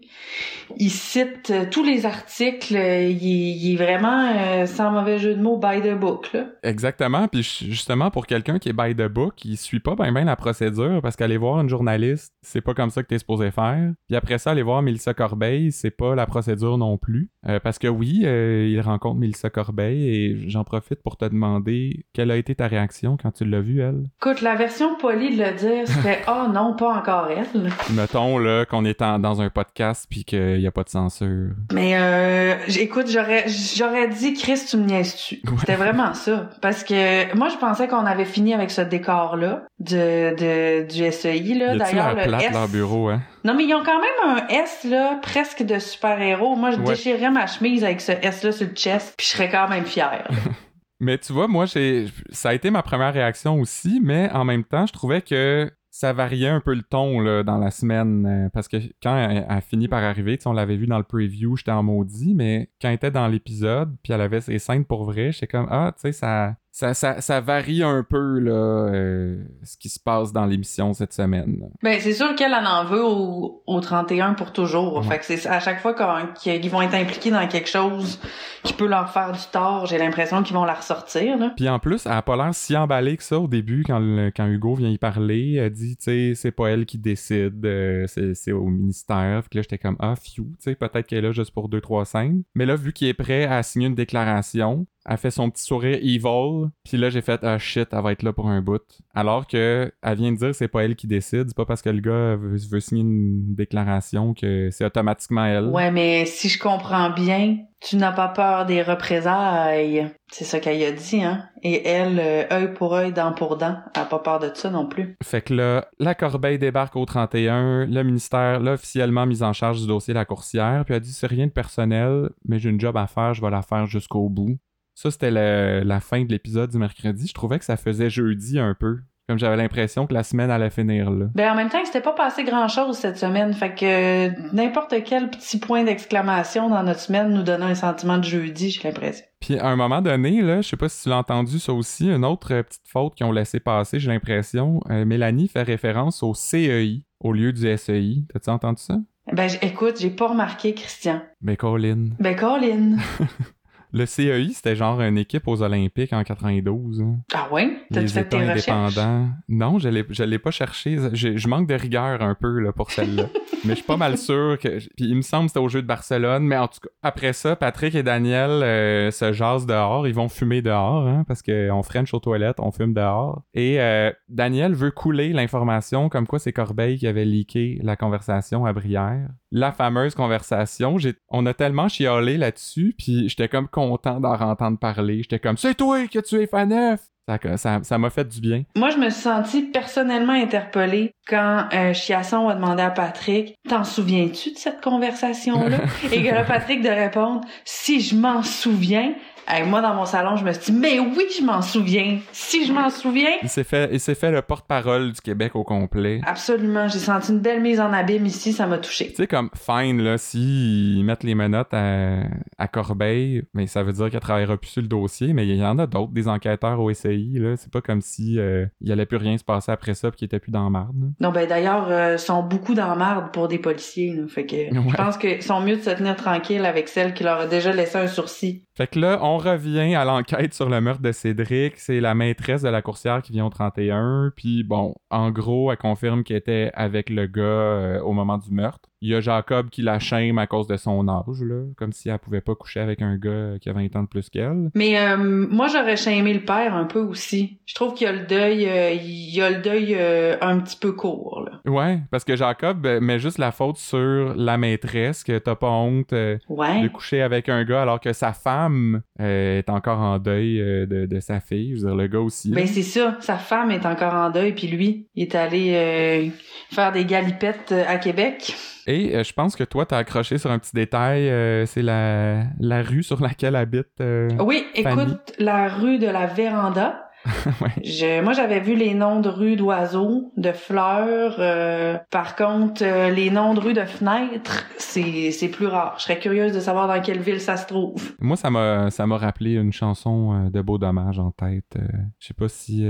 il cite euh, tous les articles. euh, il, est- il est vraiment, euh, sans mauvais jeu de mots, by the book. Là. Exactement. Puis justement, pour quelqu'un qui est by the book, il suit pas bien la procédure parce qu'aller voir une journaliste, c'est pas comme ça que t'es supposé faire. Puis après ça, aller voir Mélissa Corbeil, c'est pas la procédure non plus. Euh, parce que oui, euh, il rencontre Mélissa Corbeil et j'en profite pour te demander quelle a été ta réaction quand tu l'as vue, elle? Écoute, la version polie de le dire serait « Oh non, pas encore elle ». Mettons là qu'on est en- dans un podcast puis qu'il y a pas de censure. Mais euh, écoute, j'aurais j'aurais dit Chris, tu me niaises-tu? Ouais. C'était vraiment ça. Parce que moi, je pensais qu'on avait fini avec ce décor-là de, de du SEI. D'ailleurs, le plate S. leur bureau, hein? Non, mais ils ont quand même un S là, presque de super-héros. Moi, je Ouais. déchirerais ma chemise avec ce S-là sur le chest, puis je serais quand même fière. Mais tu vois, moi, j'ai, ça a été ma première réaction aussi, mais en même temps, je trouvais que ça variait un peu le ton là, dans la semaine. euh, parce que quand elle, elle a fini par arriver, on l'avait vu dans le preview, j'étais en maudit, mais quand elle était dans l'épisode, puis elle avait ses scènes pour vrai, j'étais comme, ah, tu sais, ça, ça, ça, ça varie un peu, là, euh, ce qui se passe dans l'émission cette semaine. Ben, c'est sûr qu'elle en en veut au, au 31 pour toujours. Ouais. Fait que c'est à chaque fois qu'ils vont être impliqués dans quelque chose qui peut leur faire du tort, j'ai l'impression qu'ils vont la ressortir, là. Puis en plus, elle a pas l'air si emballée que ça au début quand, le- quand Hugo vient y parler. Elle dit, tu sais, c'est pas elle qui décide, euh, c'est au ministère. Puis là, j'étais comme, ah, fiou, tu sais, peut-être qu'elle est là juste pour deux, trois scènes. Mais là, vu qu'il est prêt à signer une déclaration, elle fait son petit sourire evil. Puis là, j'ai fait, ah shit, elle va être là pour un bout. Alors que elle vient de dire, c'est pas elle qui décide. C'est pas parce que le gars veut, veut signer une déclaration que c'est automatiquement elle. Ouais, mais si je comprends bien, tu n'as pas peur des représailles. C'est ça qu'elle a dit, hein. Et elle, euh, œil pour œil, dent pour dent, elle a pas peur de ça non plus. Fait que là, la Corbeille débarque au 31, le ministère l'a officiellement mis en charge du dossier de la coursière, puis elle a dit c'est rien de personnel, mais j'ai une job à faire, je vais la faire jusqu'au bout. Ça, c'était la fin de l'épisode du mercredi. Je trouvais que ça faisait jeudi un peu. Comme j'avais l'impression que la semaine allait finir là. Ben, en même temps, il s'était pas passé grand chose cette semaine. Fait que euh, n'importe quel petit point d'exclamation dans notre semaine nous donnait un sentiment de jeudi, j'ai l'impression. Puis à un moment donné, là, je sais pas si tu l'as entendu ça aussi, une autre euh, petite faute qu'ils ont laissé passer, j'ai l'impression. euh, Mélanie fait référence au CEI au lieu du SEI. T'as-tu entendu ça? Ben, écoute, j'ai pas remarqué, Christian. Ben Colin. Ben, Colin. Le CEI, c'était genre une équipe aux Olympiques en 92. hein. Ah ouais? T'as-tu fait tes recherches? indépendants. Non, je l'ai, je l'ai pas cherché. Je manque de rigueur un peu là, pour celle-là. mais je suis pas mal sûr que. Puis il me semble que c'était au jeu de Barcelone. Mais en tout cas, après ça, Patrick et Daniel euh, se jasent dehors. Ils vont fumer dehors, hein, parce qu'on French aux toilettes, on fume dehors. Et euh, Daniel veut couler l'information comme quoi c'est Corbeil qui avait leaké la conversation à Brière. La fameuse conversation. On a tellement chialé là-dessus, puis j'étais comme content d'en entendre parler. J'étais comme, c'est toi tué Faneuf! Ça, ça, ça m'a fait du bien. Moi, je me suis sentie personnellement interpellée quand euh, Chiasson a demandé à Patrick T'en souviens-tu de cette conversation-là? Et que là, Patrick de répondre Si je m'en souviens. Hey, moi, dans mon salon, je me suis dit Mais oui, je m'en souviens. Si je m'en souviens. Il s'est fait, il s'est fait le porte-parole du Québec au complet. Absolument, j'ai senti une belle mise en abîme ici, ça m'a touché. Tu sais, comme, fine, là, s'ils mettent les menottes à, à Corbeil, mais ça veut dire qu'elle travaillera plus sur le dossier, mais il y en a d'autres, des enquêteurs au SAI, là. C'est pas comme si euh, il allait plus rien se passer après ça pis qu'ils étaient plus dans marde. Non, ben d'ailleurs, euh, sont beaucoup dans marde pour des policiers. Là, fait que Ouais. je pense qu'ils sont mieux de se tenir tranquille avec celle qui leur a déjà laissé un sourcil. Fait que là, on revient à l'enquête sur le meurtre de Cédric. C'est la maîtresse de la coursière qui vient au 31. Puis bon, en gros, elle confirme qu'elle était avec le gars euh, au moment du meurtre. Il y a Jacob qui la shame à cause de son âge, là. Comme si elle pouvait pas coucher avec un gars qui a 20 ans de plus qu'elle. Mais euh, moi, j'aurais aimé le père un peu aussi. Je trouve qu'il y a le deuil, euh, il y a le deuil euh, un petit peu court. Là. Ouais, parce que Jacob euh, met juste la faute sur la maîtresse, que t'as pas honte euh, de coucher avec un gars alors que sa femme est encore en deuil de, de sa fille. Je veux dire, le gars aussi. là. Ben c'est ça. Sa femme est encore en deuil, puis lui, il est allé faire des galipettes à Québec. Et euh, je pense que toi, t'as accroché sur un petit détail, euh, c'est la, la rue sur laquelle habite. euh, Oui, Fanny. écoute, la rue de la Véranda. Ouais. Je, moi, j'avais vu les noms de rues d'oiseaux, de fleurs. euh, par contre, euh, les noms de rues de fenêtres, c'est c'est plus rare. Je serais curieuse de savoir dans quelle ville ça se trouve. Moi, ça m'a ça m'a rappelé une chanson de Beau Dommage en tête. euh, je sais pas si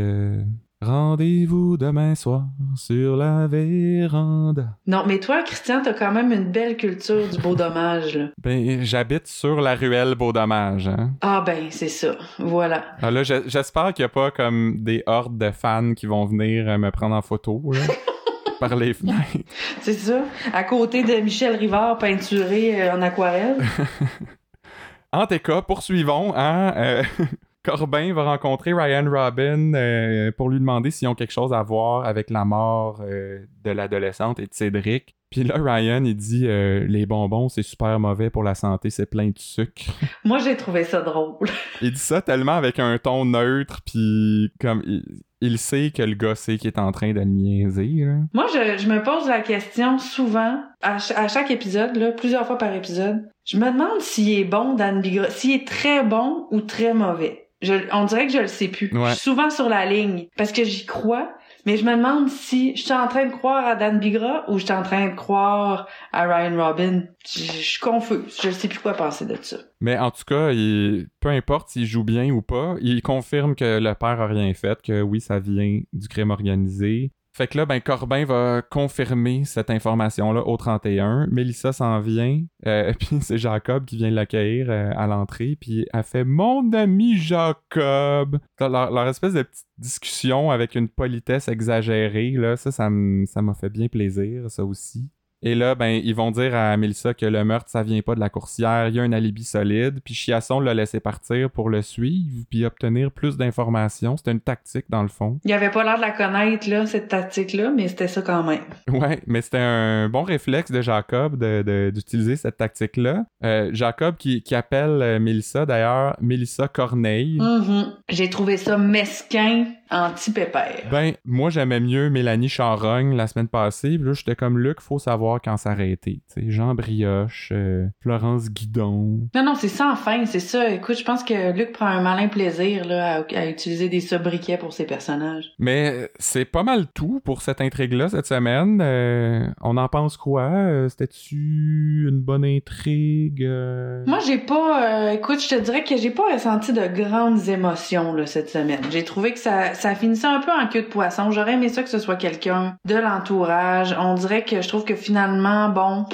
Rendez-vous demain soir sur la véranda. Non, mais toi, Christian, t'as quand même une belle culture du beau dommage, là. Ben, j'habite sur la ruelle Beau Dommage, hein. Ah ben, c'est ça. Voilà. Ah là, je- j'espère qu'il n'y a pas comme des hordes de fans qui vont venir euh, me prendre en photo, là, par les fenêtres. C'est ça. À côté de Michel Rivard peinturé euh, en aquarelle. En tout cas, poursuivons, hein. euh, Corbin va rencontrer Ryan Robin euh, pour lui demander s'ils ont quelque chose à voir avec la mort euh, de l'adolescente et de Cédric. Puis là, Ryan, il dit euh, Les bonbons, c'est super mauvais pour la santé, c'est plein de sucre. Moi, j'ai trouvé ça drôle. Il dit ça tellement avec un ton neutre, puis comme il, il sait que le gars sait qu'il est en train de le niaiser. Là. Moi, je, je me pose la question souvent, à, ch- à chaque épisode, là, plusieurs fois par épisode. Je me demande s'il est bon, Dan Bigra, s'il est très bon ou très mauvais. Je, on dirait que je le sais plus. Ouais. Je suis souvent sur la ligne parce que j'y crois, mais je me demande si je suis en train de croire à Dan Bigra ou je suis en train de croire à Ryan Robin. Je, je suis confuse. Je sais plus quoi penser de ça. Mais en tout cas, il- peu importe s'il joue bien ou pas, il confirme que le père a rien fait, que oui, ça vient du crime organisé. Fait que là, ben, Corbin va confirmer cette information-là au 31. Mélissa s'en vient, euh, puis c'est Jacob qui vient l'accueillir euh, à l'entrée, puis elle fait « Mon ami Jacob! » leur, leur espèce de petite discussion avec une politesse exagérée, là, ça, ça m'a fait bien plaisir, ça aussi. Et là, ben, ils vont dire à Mélissa que le meurtre, ça vient pas de la coursière, il y a un alibi solide, puis Chiasson l'a laissé partir pour le suivre, puis obtenir plus d'informations. C'était une tactique, dans le fond. Il avait pas l'air de la connaître, là, cette tactique-là, mais c'était ça quand même. Ouais, mais c'était un bon réflexe de Jacob de- de- d'utiliser cette tactique-là. Euh, Jacob qui, qui appelle euh, Mélissa, d'ailleurs, Mélissa Corneille. Mhm. J'ai trouvé ça mesquin, anti-pépère. Ben, moi, j'aimais mieux Mélanie Charogne la semaine passée. Là, j'étais comme Luc, faut savoir quand s'arrêter. Tu sais, Jean Brioche, euh, Florence Guidon. Non, non, c'est sans fin, c'est ça. Écoute, je pense que Luc prend un malin plaisir là, à, à utiliser des sobriquets pour ses personnages. Mais euh, c'est pas mal tout pour cette intrigue-là cette semaine. Euh, on en pense quoi? Euh, C'était-tu une bonne intrigue? Moi, j'ai pas... écoute, je te dirais que j'ai pas ressenti de grandes émotions là, cette semaine. J'ai trouvé que ça, ça finissait un peu en queue de poisson. J'aurais aimé ça que ce soit quelqu'un de l'entourage. On dirait que je trouve que finalement, bon...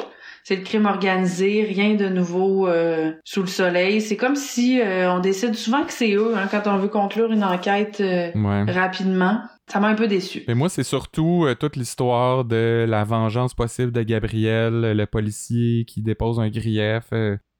C'est le crime organisé, rien de nouveau euh, sous le soleil. C'est comme si euh, on décide souvent que c'est eux hein, quand on veut conclure une enquête euh, Ouais. rapidement. Ça m'a un peu déçu. Mais moi, c'est surtout toute l'histoire de la vengeance possible de Gabriel, le policier qui dépose un grief.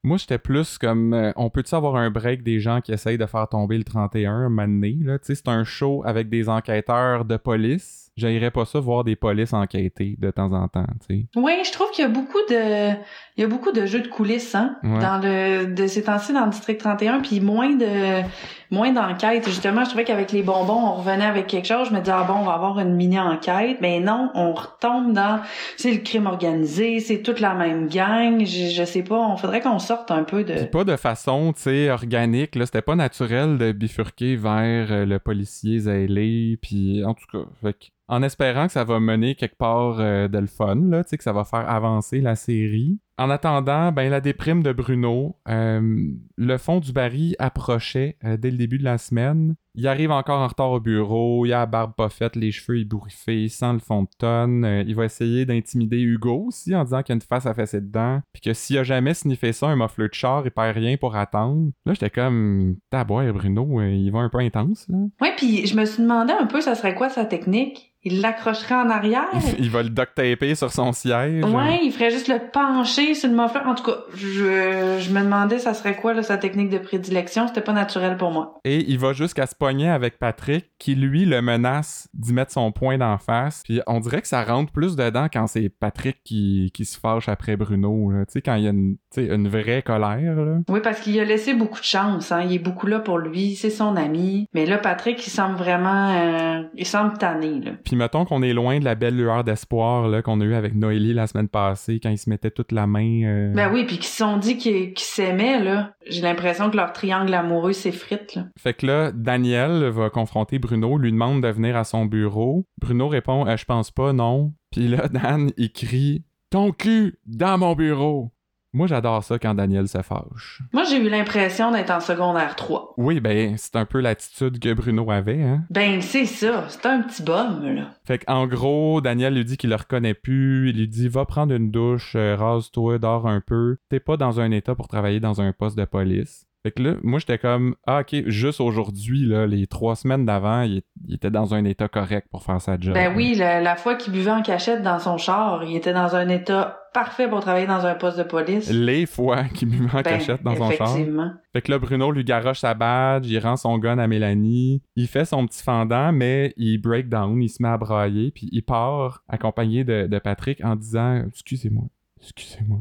Moi, j'étais plus comme, euh, on peut-tu avoir un break des gens qui essayent de faire tomber le 31 un moment donné, là? Tu sais, c'est un show avec des enquêteurs de police. J'aimerais pas ça voir des polices enquêter de temps en temps, tu sais. Oui, je trouve qu'il y a beaucoup de il y a beaucoup de jeux de coulisses hein Ouais. dans le de ces temps-ci dans le district 31 puis moins de moins d'enquêtes justement je trouvais qu'avec les bonbons on revenait avec quelque chose je me disais ah bon on va avoir une mini enquête mais non on retombe dans c'est le crime organisé c'est toute la même gang je, je sais pas on faudrait qu'on sorte un peu de Puis pas de façon, tu sais, organique, là. C'était pas naturel de bifurquer vers euh, le policier zélé, puis en tout cas, fait que- en espérant que ça va mener quelque part euh, de le fun, que ça va faire avancer la série. En attendant, ben la déprime de Bruno, euh, le fond du baril approchait euh, dès le début de la semaine. Il arrive encore en retard au bureau, il a la barbe pas faite, les cheveux ébouriffés, sans le fond de tonne. Euh, il va essayer d'intimider Hugo aussi en disant qu'il y a une face à fesser dedans, puis que s'il a jamais sniffé ça, un muffler de char, il perd rien pour attendre. Là, j'étais comme, taboire Bruno, il va un peu intense, là. Ouais, puis je me suis demandé un peu ça serait quoi sa technique? Il l'accrocherait en arrière? Il va le duct taper sur son siège. Ouais, il ferait juste le pencher sur le. En tout cas, je, je me demandais ça serait quoi là, sa technique de prédilection? C'était pas naturel pour moi. Et il va jusqu'à se pogner avec Patrick, qui lui le menace d'y mettre son poing d'en face. Puis on dirait que ça rentre plus dedans quand c'est Patrick qui, qui se fâche après Bruno. Tu sais, quand il y a une, une vraie colère. Là. Oui, parce qu'il a laissé beaucoup de chance. Hein. Il est beaucoup là pour lui. C'est son ami. Mais là, Patrick, il semble vraiment... euh, il semble tanné. Là. Puis mettons qu'on est loin de la belle lueur d'espoir qu'on a eu avec Noélie la semaine passée, quand ils se mettaient toute la main. euh, Ben oui, puis qu'ils se sont dit qu'ils s'aimaient. là. J'ai l'impression que leur triangle amoureux s'effrite. là. Fait que là, Daniel va confronter Bruno, lui demande de venir à son bureau. Bruno répond Euh, Je pense pas, non. Puis là, Dan, il crie Ton cul dans mon bureau. Moi, j'adore ça quand Daniel se fâche. Moi, j'ai eu l'impression d'être en secondaire 3. Oui, ben, c'est un peu l'attitude que Bruno avait, hein. Ben, c'est ça. C'est un petit bum, là. Fait qu'en gros, Daniel lui dit qu'il le reconnaît plus. Il lui dit Va prendre une douche, euh, rase-toi, dors un peu. T'es pas dans un état pour travailler dans un poste de police. Fait que là, moi, j'étais comme, ah, ok, juste aujourd'hui, là, les trois semaines d'avant, il, il était dans un état correct pour faire sa job. Ben oui, la, la fois qu'il buvait en cachette dans son char, il était dans un état parfait pour travailler dans un poste de police. Les fois qu'il buvait en Ben, cachette dans son char. effectivement. Fait que là, Bruno lui garoche sa badge, il rend son gun à Mélanie, il fait son petit fendant, mais il break down, il se met à brailler, puis il part accompagné de, de Patrick en disant Excusez-moi, excusez-moi.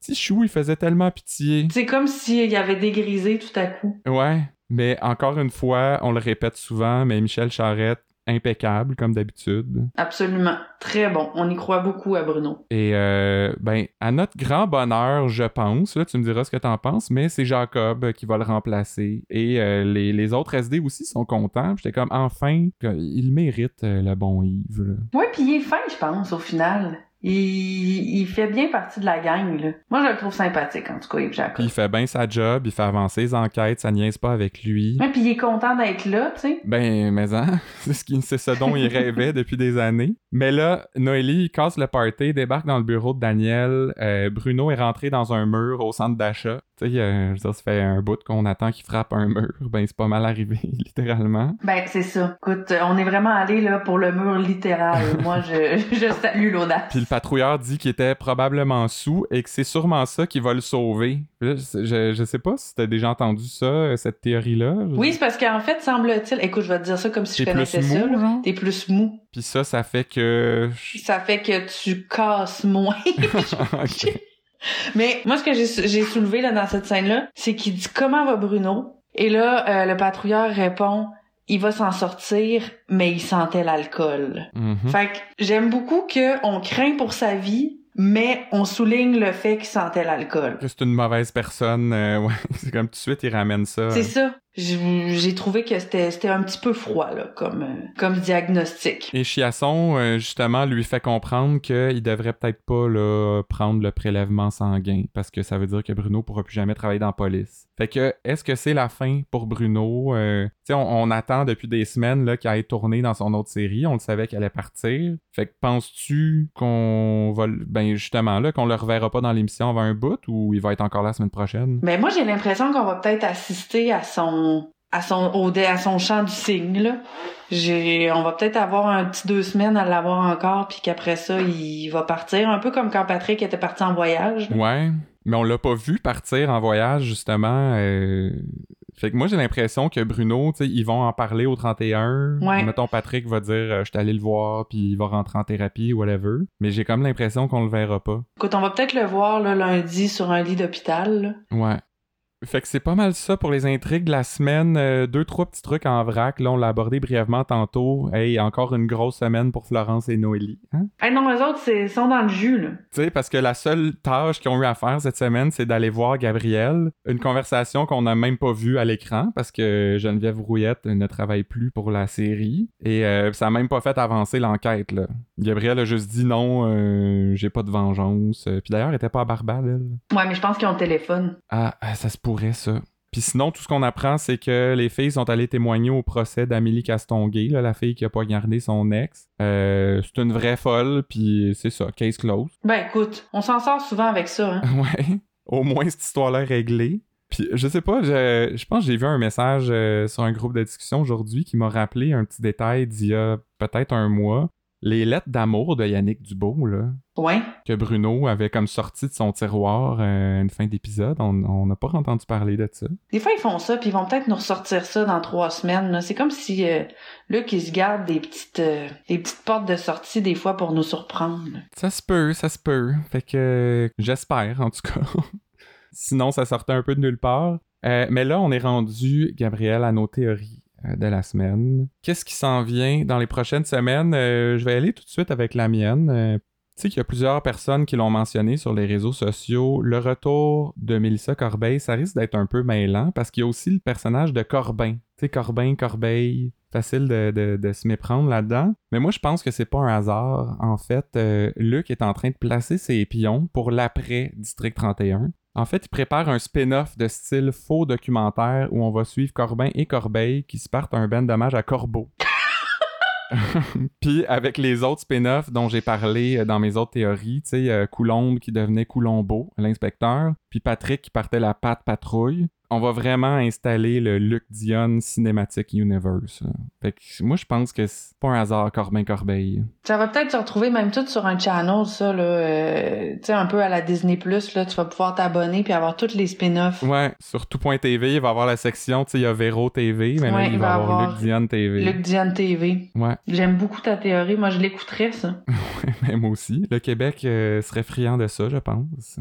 Petit chou, il faisait tellement pitié. C'est comme s'il avait dégrisé tout à coup. Ouais, mais encore une fois, on le répète souvent, mais Michel Charette, impeccable comme d'habitude. Absolument. Très bon. On y croit beaucoup à Bruno. Et euh, ben, à notre grand bonheur, je pense, là, tu me diras ce que t'en penses, mais c'est Jacob qui va le remplacer. Et euh, les, les autres SD aussi sont contents. J'étais comme, enfin, il mérite euh, le bon Yves. là. Ouais, puis il est fin, je pense, au final. Il, il fait bien partie de la gang, là. Moi, je le trouve sympathique, en tout cas, Yves Jacob. il fait bien sa job, il fait avancer les enquêtes, ça niaise pas avec lui. Ouais, puis il est content d'être là, tu sais. Ben, mais hein, c'est ce, qui- c'est ce dont il rêvait depuis des années. Mais là, Noélie il casse le party, débarque dans le bureau de Daniel. Euh, Bruno est rentré dans un mur au centre d'achat. Tu sais, euh, je veux dire, ça fait un bout qu'on attend qu'il frappe un mur. Ben, c'est pas mal arrivé, littéralement. Ben, c'est ça. Écoute, on est vraiment allé, là, pour le mur littéral. Moi, je, je salue l'audace. Puis le patrouilleur dit qu'il était probablement sous et que c'est sûrement ça qui va le sauver. Là, je, je, sais pas si t'as déjà entendu ça, euh, cette théorie-là. Oui, c'est parce qu'en fait, semble-t-il... Écoute, je vais te dire ça comme si je connaissais ça, mou, là. genre? T'es plus mou. Puis ça, ça fait que... Ça fait que tu casses moins. Ok. Mais moi, ce que j'ai soulevé là, dans cette scène-là, c'est qu'il dit comment va Bruno? Et là, euh, le patrouilleur répond il va s'en sortir, mais il sentait l'alcool. Mhm. Fait que j'aime beaucoup que on craint pour sa vie, mais on souligne le fait qu'il sentait l'alcool. Que c'est une mauvaise personne, euh, ouais. C'est comme tout de suite, il ramène ça. C'est ça. J'ai trouvé que c'était un petit peu froid là, comme euh, comme diagnostic. Et Chiasson, euh, justement, lui fait comprendre qu'il devrait peut-être pas là, prendre le prélèvement sanguin parce que ça veut dire que Bruno pourra plus jamais travailler dans la police. Fait que, est-ce que c'est la fin pour Bruno? Euh, tu sais, on, on attend depuis des semaines qu'il aille tourner dans son autre série. On le savait qu'elle allait partir. Fait que penses-tu qu'on va... Ben, justement, là, qu'on le reverra pas dans l'émission avant un bout ou il va être encore là la semaine prochaine? Mais moi, j'ai l'impression qu'on va peut-être assister à son à son au à son chant du cygne là. J'ai on va peut-être avoir un petit deux semaines à l'avoir encore puis qu'après ça, il va partir un peu comme quand Patrick était parti en voyage. là. Ouais, mais on l'a pas vu partir en voyage, justement. euh, Fait que moi, j'ai l'impression que Bruno, tu sais, ils vont en parler au 31. Ouais. Mettons, Patrick va dire euh, Je suis allé le voir, puis il va rentrer en thérapie, whatever. Mais j'ai comme l'impression qu'on le verra pas. Écoute, on va peut-être le voir là, lundi sur un lit d'hôpital. Ouais. Fait que c'est pas mal ça pour les intrigues de la semaine. Euh, deux, trois petits trucs en vrac. Là, on l'a abordé brièvement tantôt. Hey, encore une grosse semaine pour Florence et Noélie. Hein? Hey, non, eux autres, c'est sont dans le jus là. Tu sais, parce que la seule tâche qu'ils ont eu à faire cette semaine, c'est d'aller voir Gabriel. Une conversation qu'on n'a même pas vue à l'écran parce que Geneviève Rouillette ne travaille plus pour la série. Et euh, ça a même pas fait avancer l'enquête, là. Gabriel a juste dit non, euh, j'ai pas de vengeance. Euh, Puis d'ailleurs, elle était pas à Barbade, elle. Ouais, mais je pense qu'ils ont le téléphone. Ah, ah, ça se pourrait, ça. Puis sinon, tout ce qu'on apprend, c'est que les filles sont allées témoigner au procès d'Amélie Castonguay, là, la fille qui a poignardé son ex. Euh, c'est une vraie folle, puis c'est ça, case close. Ben écoute, on s'en sort souvent avec ça. Hein. Ouais, au moins cette histoire-là est réglée. Puis je sais pas, je, je pense que j'ai vu un message euh, sur un groupe de discussion aujourd'hui qui m'a rappelé un petit détail d'il y a peut-être un mois. Les lettres d'amour de Yannick Dubo, là, Ouais. que Bruno avait comme sorti de son tiroir euh, à une fin d'épisode. On n'a pas entendu parler de ça. Des fois, ils font ça, puis ils vont peut-être nous ressortir ça dans trois semaines. C'est comme si euh, Luc, il se garde des petites, euh, des petites portes de sortie des fois pour nous surprendre. Ça se peut, ça se peut. Fait que j'espère, en tout cas. Sinon, ça sortait un peu de nulle part. Euh, mais là, on est rendu, Gabriel, à nos théories euh, de la semaine. Qu'est-ce qui s'en vient dans les prochaines semaines? Euh, je vais aller tout de suite avec la mienne. Euh, tu sais qu'il y a plusieurs personnes qui l'ont mentionné sur les réseaux sociaux. Le retour de Mélissa Corbeil, ça risque d'être un peu mêlant parce qu'il y a aussi le personnage de Corbin. Tu sais, Corbin, Corbeil. Facile de, se méprendre là-dedans. Mais moi, je pense que c'est pas un hasard. En fait, euh, Luc est en train de placer ses pions pour l'après District 31. En fait, il prépare un spin-off de style faux documentaire où on va suivre Corbin et Corbeil qui se partent un ben d'hommage à Corbeau. Puis avec les autres spin-offs dont j'ai parlé euh, dans mes autres théories, tu sais, euh, Coulombe qui devenait Coulombeau, l'inspecteur, puis Patrick qui partait la patte patrouille, on va vraiment installer le Luc Dion Cinematic Universe. Fait que moi, je pense que c'est pas un hasard Corbin Corbeil. Ça va peut-être se retrouver même tout sur un channel, ça, là. euh, tu sais, un peu à la Disney+, là. Tu vas pouvoir t'abonner puis avoir tous les spin-offs. Ouais, sur tout.tv, il va y avoir la section, tu sais, il y a Véro TV, mais Ouais, il va y avoir, Luc Dion TV. Luc Diane TV. Ouais, J'aime beaucoup ta théorie. Moi, je l'écouterais, ça. même aussi. Le Québec euh, serait friand de ça, je pense.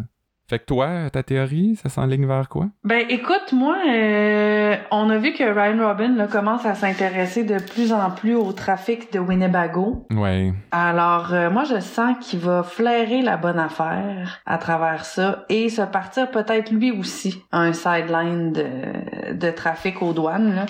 Fait que toi, ta théorie, ça s'enligne vers quoi? Ben, écoute, moi, euh, on a vu que Ryan Robin là, commence à s'intéresser de plus en plus au trafic de Winnebago. Ouais. Alors, euh, moi, je sens qu'il va flairer la bonne affaire à travers ça et se partir peut-être lui aussi un sideline de, de trafic aux douanes. Là.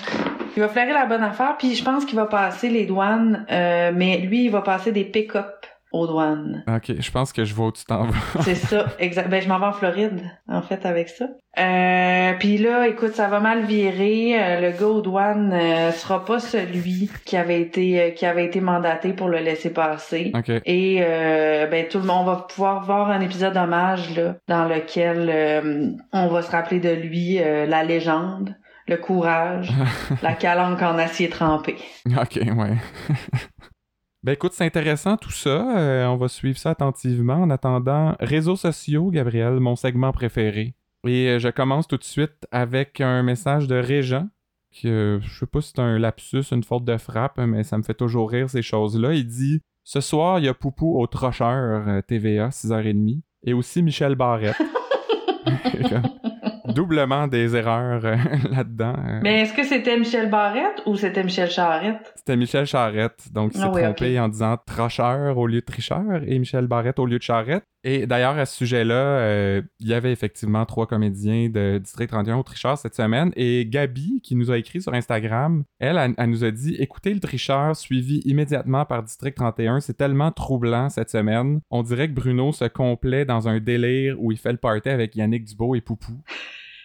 Il va flairer la bonne affaire, puis je pense qu'il va passer les douanes, euh, mais lui, il va passer des pick-up aux douanes. Ok, je pense que je vois où tu t'en vas. C'est ça, exact. Ben, je m'en vais en Floride, en fait, avec ça. Euh, puis là, écoute, ça va mal virer. Euh, le gars aux douanes euh, sera pas celui qui avait été euh, qui avait été mandaté pour le laisser passer. ok. Et euh, ben tout le monde va pouvoir voir un épisode hommage là, dans lequel euh, on va se rappeler de lui euh, la légende, le courage, la calanque en acier trempé. Ok, ouais. ben écoute, c'est intéressant tout ça. Euh, on va suivre ça attentivement. En attendant, réseaux sociaux, Gabriel, mon segment préféré. Et euh, je commence tout de suite avec un message de Régent. Que, je sais pas si c'est un lapsus, une faute de frappe, mais ça me fait toujours rire ces choses-là. Il dit Ce soir, il y a Poupou au Trocheur euh, TVA, 6h30. Et aussi Michel Barrette. Doublement des erreurs euh, là-dedans. euh. Mais est-ce que c'était Michel Barrette ou c'était Michel Charrette? C'était Michel Charrette, donc il s'est Ah oui, trompé en disant Trocheur au lieu de tricheur et Michel Barrette au lieu de Charrette. Et d'ailleurs, à ce sujet-là, euh, il y avait effectivement trois comédiens de District 31 au tricheur cette semaine. Et Gabi, qui nous a écrit sur Instagram, elle, elle, elle nous a dit Écoutez le tricheur suivi immédiatement par District 31, c'est tellement troublant cette semaine. On dirait que Bruno se complaît dans un délire où il fait le party avec Yannick Dubo et Poupou.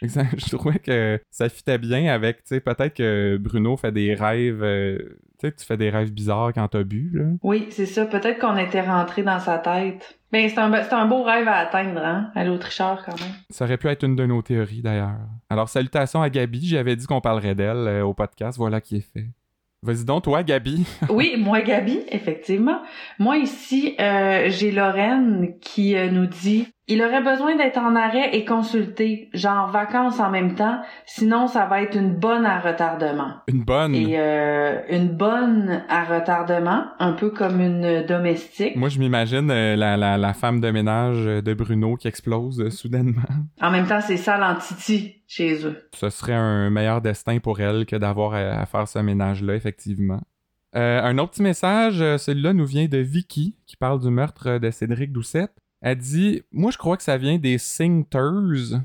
Ça- Je trouvais que ça fitait bien avec, tu sais, peut-être que Bruno fait des rêves, euh, tu sais, tu fais des rêves bizarres quand t'as bu, là. Oui, c'est ça. Peut-être qu'on était rentré dans sa tête. Ben, c'est un, un beau rêve à atteindre, hein? Aller au tricheur, quand même. Ça aurait pu être une de nos théories, d'ailleurs. Alors, salutations à Gabi, j'avais dit qu'on parlerait d'elle euh, au podcast, voilà qui est fait. Vas-y donc, toi, Gabi. Oui, moi, Gabi, effectivement. Moi, ici, euh, j'ai Lorraine qui euh, nous dit « Il aurait besoin d'être en arrêt et consulté, genre vacances en même temps, sinon ça va être une bonne à retardement. » Une bonne? Et euh, une bonne à retardement, un peu comme une domestique. Moi, je m'imagine euh, la, la, la femme de ménage de Bruno qui explose euh, soudainement. En même temps, c'est ça l'antiti chez eux. Ce serait un meilleur destin pour elle que d'avoir à, à faire ce ménage-là, effectivement. Euh, un autre petit message, celui-là nous vient de Vicky, qui parle du meurtre de Cédric Doucette. Elle dit Moi, je crois que ça vient des Singters.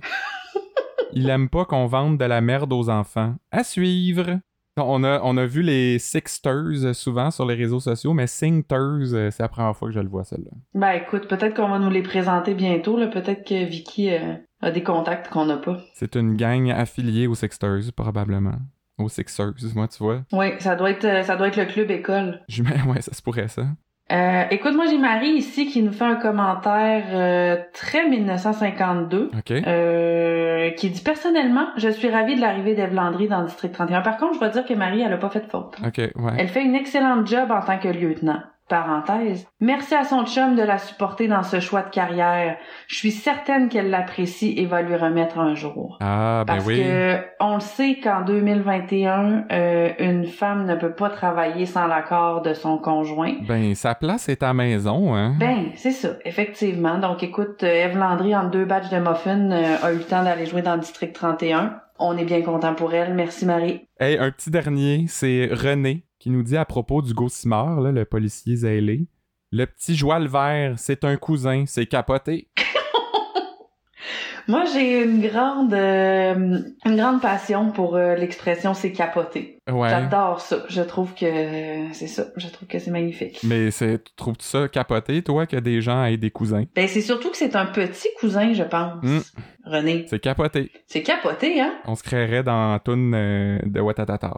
Il aime pas qu'on vende de la merde aux enfants. À suivre. On a, on a vu les Sixters souvent sur les réseaux sociaux, mais Singters, euh, c'est la première fois que je le vois, celle-là. Ben écoute, peut-être qu'on va nous les présenter bientôt. Peut-être que Vicky euh, a des contacts qu'on n'a pas. C'est une gang affiliée aux Sixters, probablement. Aux Sixers, moi, tu vois. Oui, ça doit être euh, ça doit être le club école. Mets, ouais, ça se pourrait, ça. Euh, écoute, moi j'ai Marie ici qui nous fait un commentaire euh, très 1952. OK. Euh, qui dit personnellement, je suis ravie de l'arrivée d'Eve Landry dans le district 31. Par contre, je dois dire que Marie, elle a pas fait de faute. Ouais. Elle fait une excellente job en tant que lieutenant. Parenthèse. Merci à son chum de la supporter dans ce choix de carrière. Je suis certaine qu'elle l'apprécie et va lui remettre un jour. Ah, ben Parce oui. que on le sait qu'en 2021, euh, une femme ne peut pas travailler sans l'accord de son conjoint. Ben, sa place est à maison, hein. Ben, c'est ça, effectivement. Donc, écoute, euh, Eve Landry, en deux batchs de muffins, euh, a eu le temps d'aller jouer dans le district 31. On est bien content pour elle. Merci, Marie. Hey, un petit dernier, c'est René qui nous dit à propos du Simard, là, le policier zélé. Le petit Joie le vert, c'est un cousin, c'est capoté. Moi, j'ai une grande, euh, une grande passion pour euh, l'expression c'est capoté. Ouais. J'adore ça. Je trouve que c'est ça. Je trouve que c'est magnifique. Mais c'est, trouves-tu ça capoté, toi, que des gens aient des cousins? Ben, c'est surtout que c'est un petit cousin, je pense. Mm. René. C'est capoté. C'est capoté, hein? On se créerait dans toune euh, de Watatata.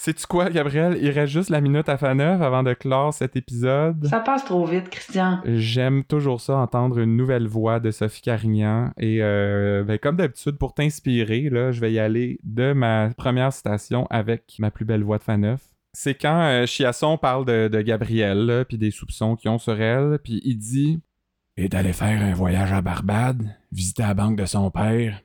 Sais-tu quoi, Gabriel? Il reste juste la minute à fin neuf avant de clore cet épisode. Ça passe trop vite, Christian. J'aime toujours ça, entendre une nouvelle voix de Sophie Carignan. Et euh, ben, comme d'habitude, pour t'inspirer, là, je vais y aller de ma première citation avec ma plus belle voix de Faneuf. C'est quand euh, Chiasson parle de, de Gabrielle, là, puis des soupçons qu'ils ont sur elle, puis il dit Et d'aller faire un voyage à Barbade, visiter la banque de son père.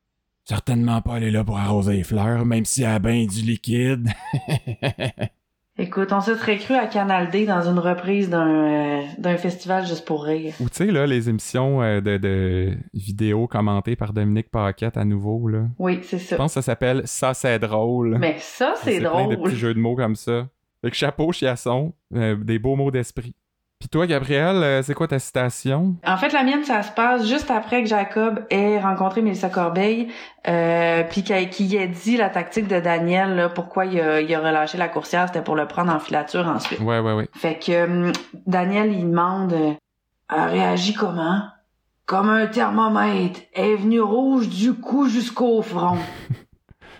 Certainement pas aller là pour arroser les fleurs, même si elle a bien du liquide. Écoute, on se serait cru à Canal D dans une reprise d'un euh, d'un festival juste pour rire. Ou tu sais, là, les émissions euh, de, de vidéos commentées par Dominique Paquette à nouveau, là. Oui, c'est Je ça. pense que ça s'appelle Ça, c'est drôle. Mais ça, c'est plein de drôle. petits jeux de mots comme ça. Avec chapeau, chiasson, euh, des beaux mots d'esprit. Puis toi, Gabriel, euh, c'est quoi ta citation? En fait, la mienne, ça se passe juste après que Jacob ait rencontré Mélissa Corbeil, euh, puis qu'il ait dit la tactique de Daniel, là, pourquoi il a, il a relâché la coursière, c'était pour le prendre en filature ensuite. Ouais, ouais, ouais. Fait que hum, Daniel, il demande euh, Elle réagit comment? Comme un thermomètre. Elle est venue rouge du cou jusqu'au front.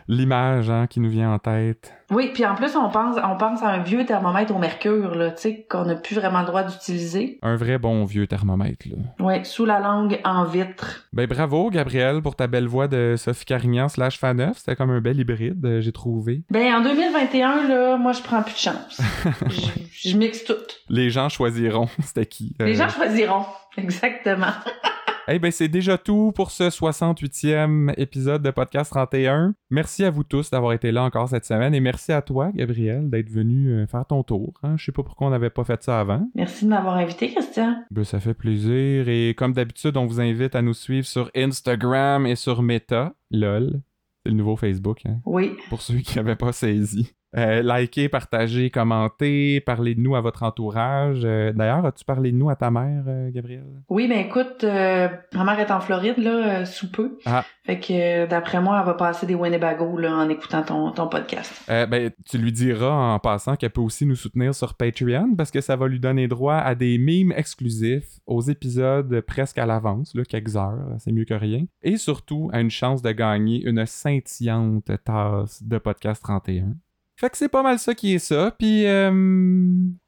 L'image, hein, qui nous vient en tête. Oui, puis en plus, on pense, on pense à un vieux thermomètre au mercure, là, tu sais, qu'on n'a plus vraiment le droit d'utiliser. Un vrai bon vieux thermomètre, là. Ouais, sous la langue en vitre. Ben bravo, Gabriel, pour ta belle voix de Sophie Carignan slash Faneuf. C'était comme un bel hybride, euh, j'ai trouvé. Ben, en 2021, là, moi, je prends plus de chance. je, je mixe tout. Les gens choisiront c'était qui. Les euh, gens choisiront. Exactement. Eh ben, c'est déjà tout pour ce 68e épisode de Podcast 31. Merci à vous tous d'avoir été là encore cette semaine et merci à toi, Gabriel, d'être venu euh, faire ton tour. hein. Je sais pas pourquoi on n'avait pas fait ça avant. Merci de m'avoir invité, Christian. Ben, ça fait plaisir et comme d'habitude, on vous invite à nous suivre sur Instagram et sur Meta. LOL. C'est le nouveau Facebook, hein, Oui. pour ceux qui n'avaient pas saisi. Euh, likez, partagez, commentez, parlez de nous à votre entourage. Euh, D'ailleurs, as-tu parlé de nous à ta mère, euh, Gabriel? Oui, ben écoute, euh, ma mère est en Floride, là, sous peu. Ah. Fait que, d'après moi, elle va passer des Winnebago, là, en écoutant ton, ton podcast. Ben, tu lui diras en passant qu'elle peut aussi nous soutenir sur Patreon parce que ça va lui donner droit à des mimes exclusifs, aux épisodes presque à l'avance, là, quelques heures, c'est mieux que rien, et surtout à une chance de gagner une scintillante tasse de Podcast 31. Fait que c'est pas mal ça qui est ça, puis euh,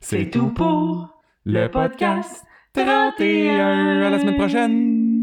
C'est tout pour le podcast 31. À la semaine prochaine!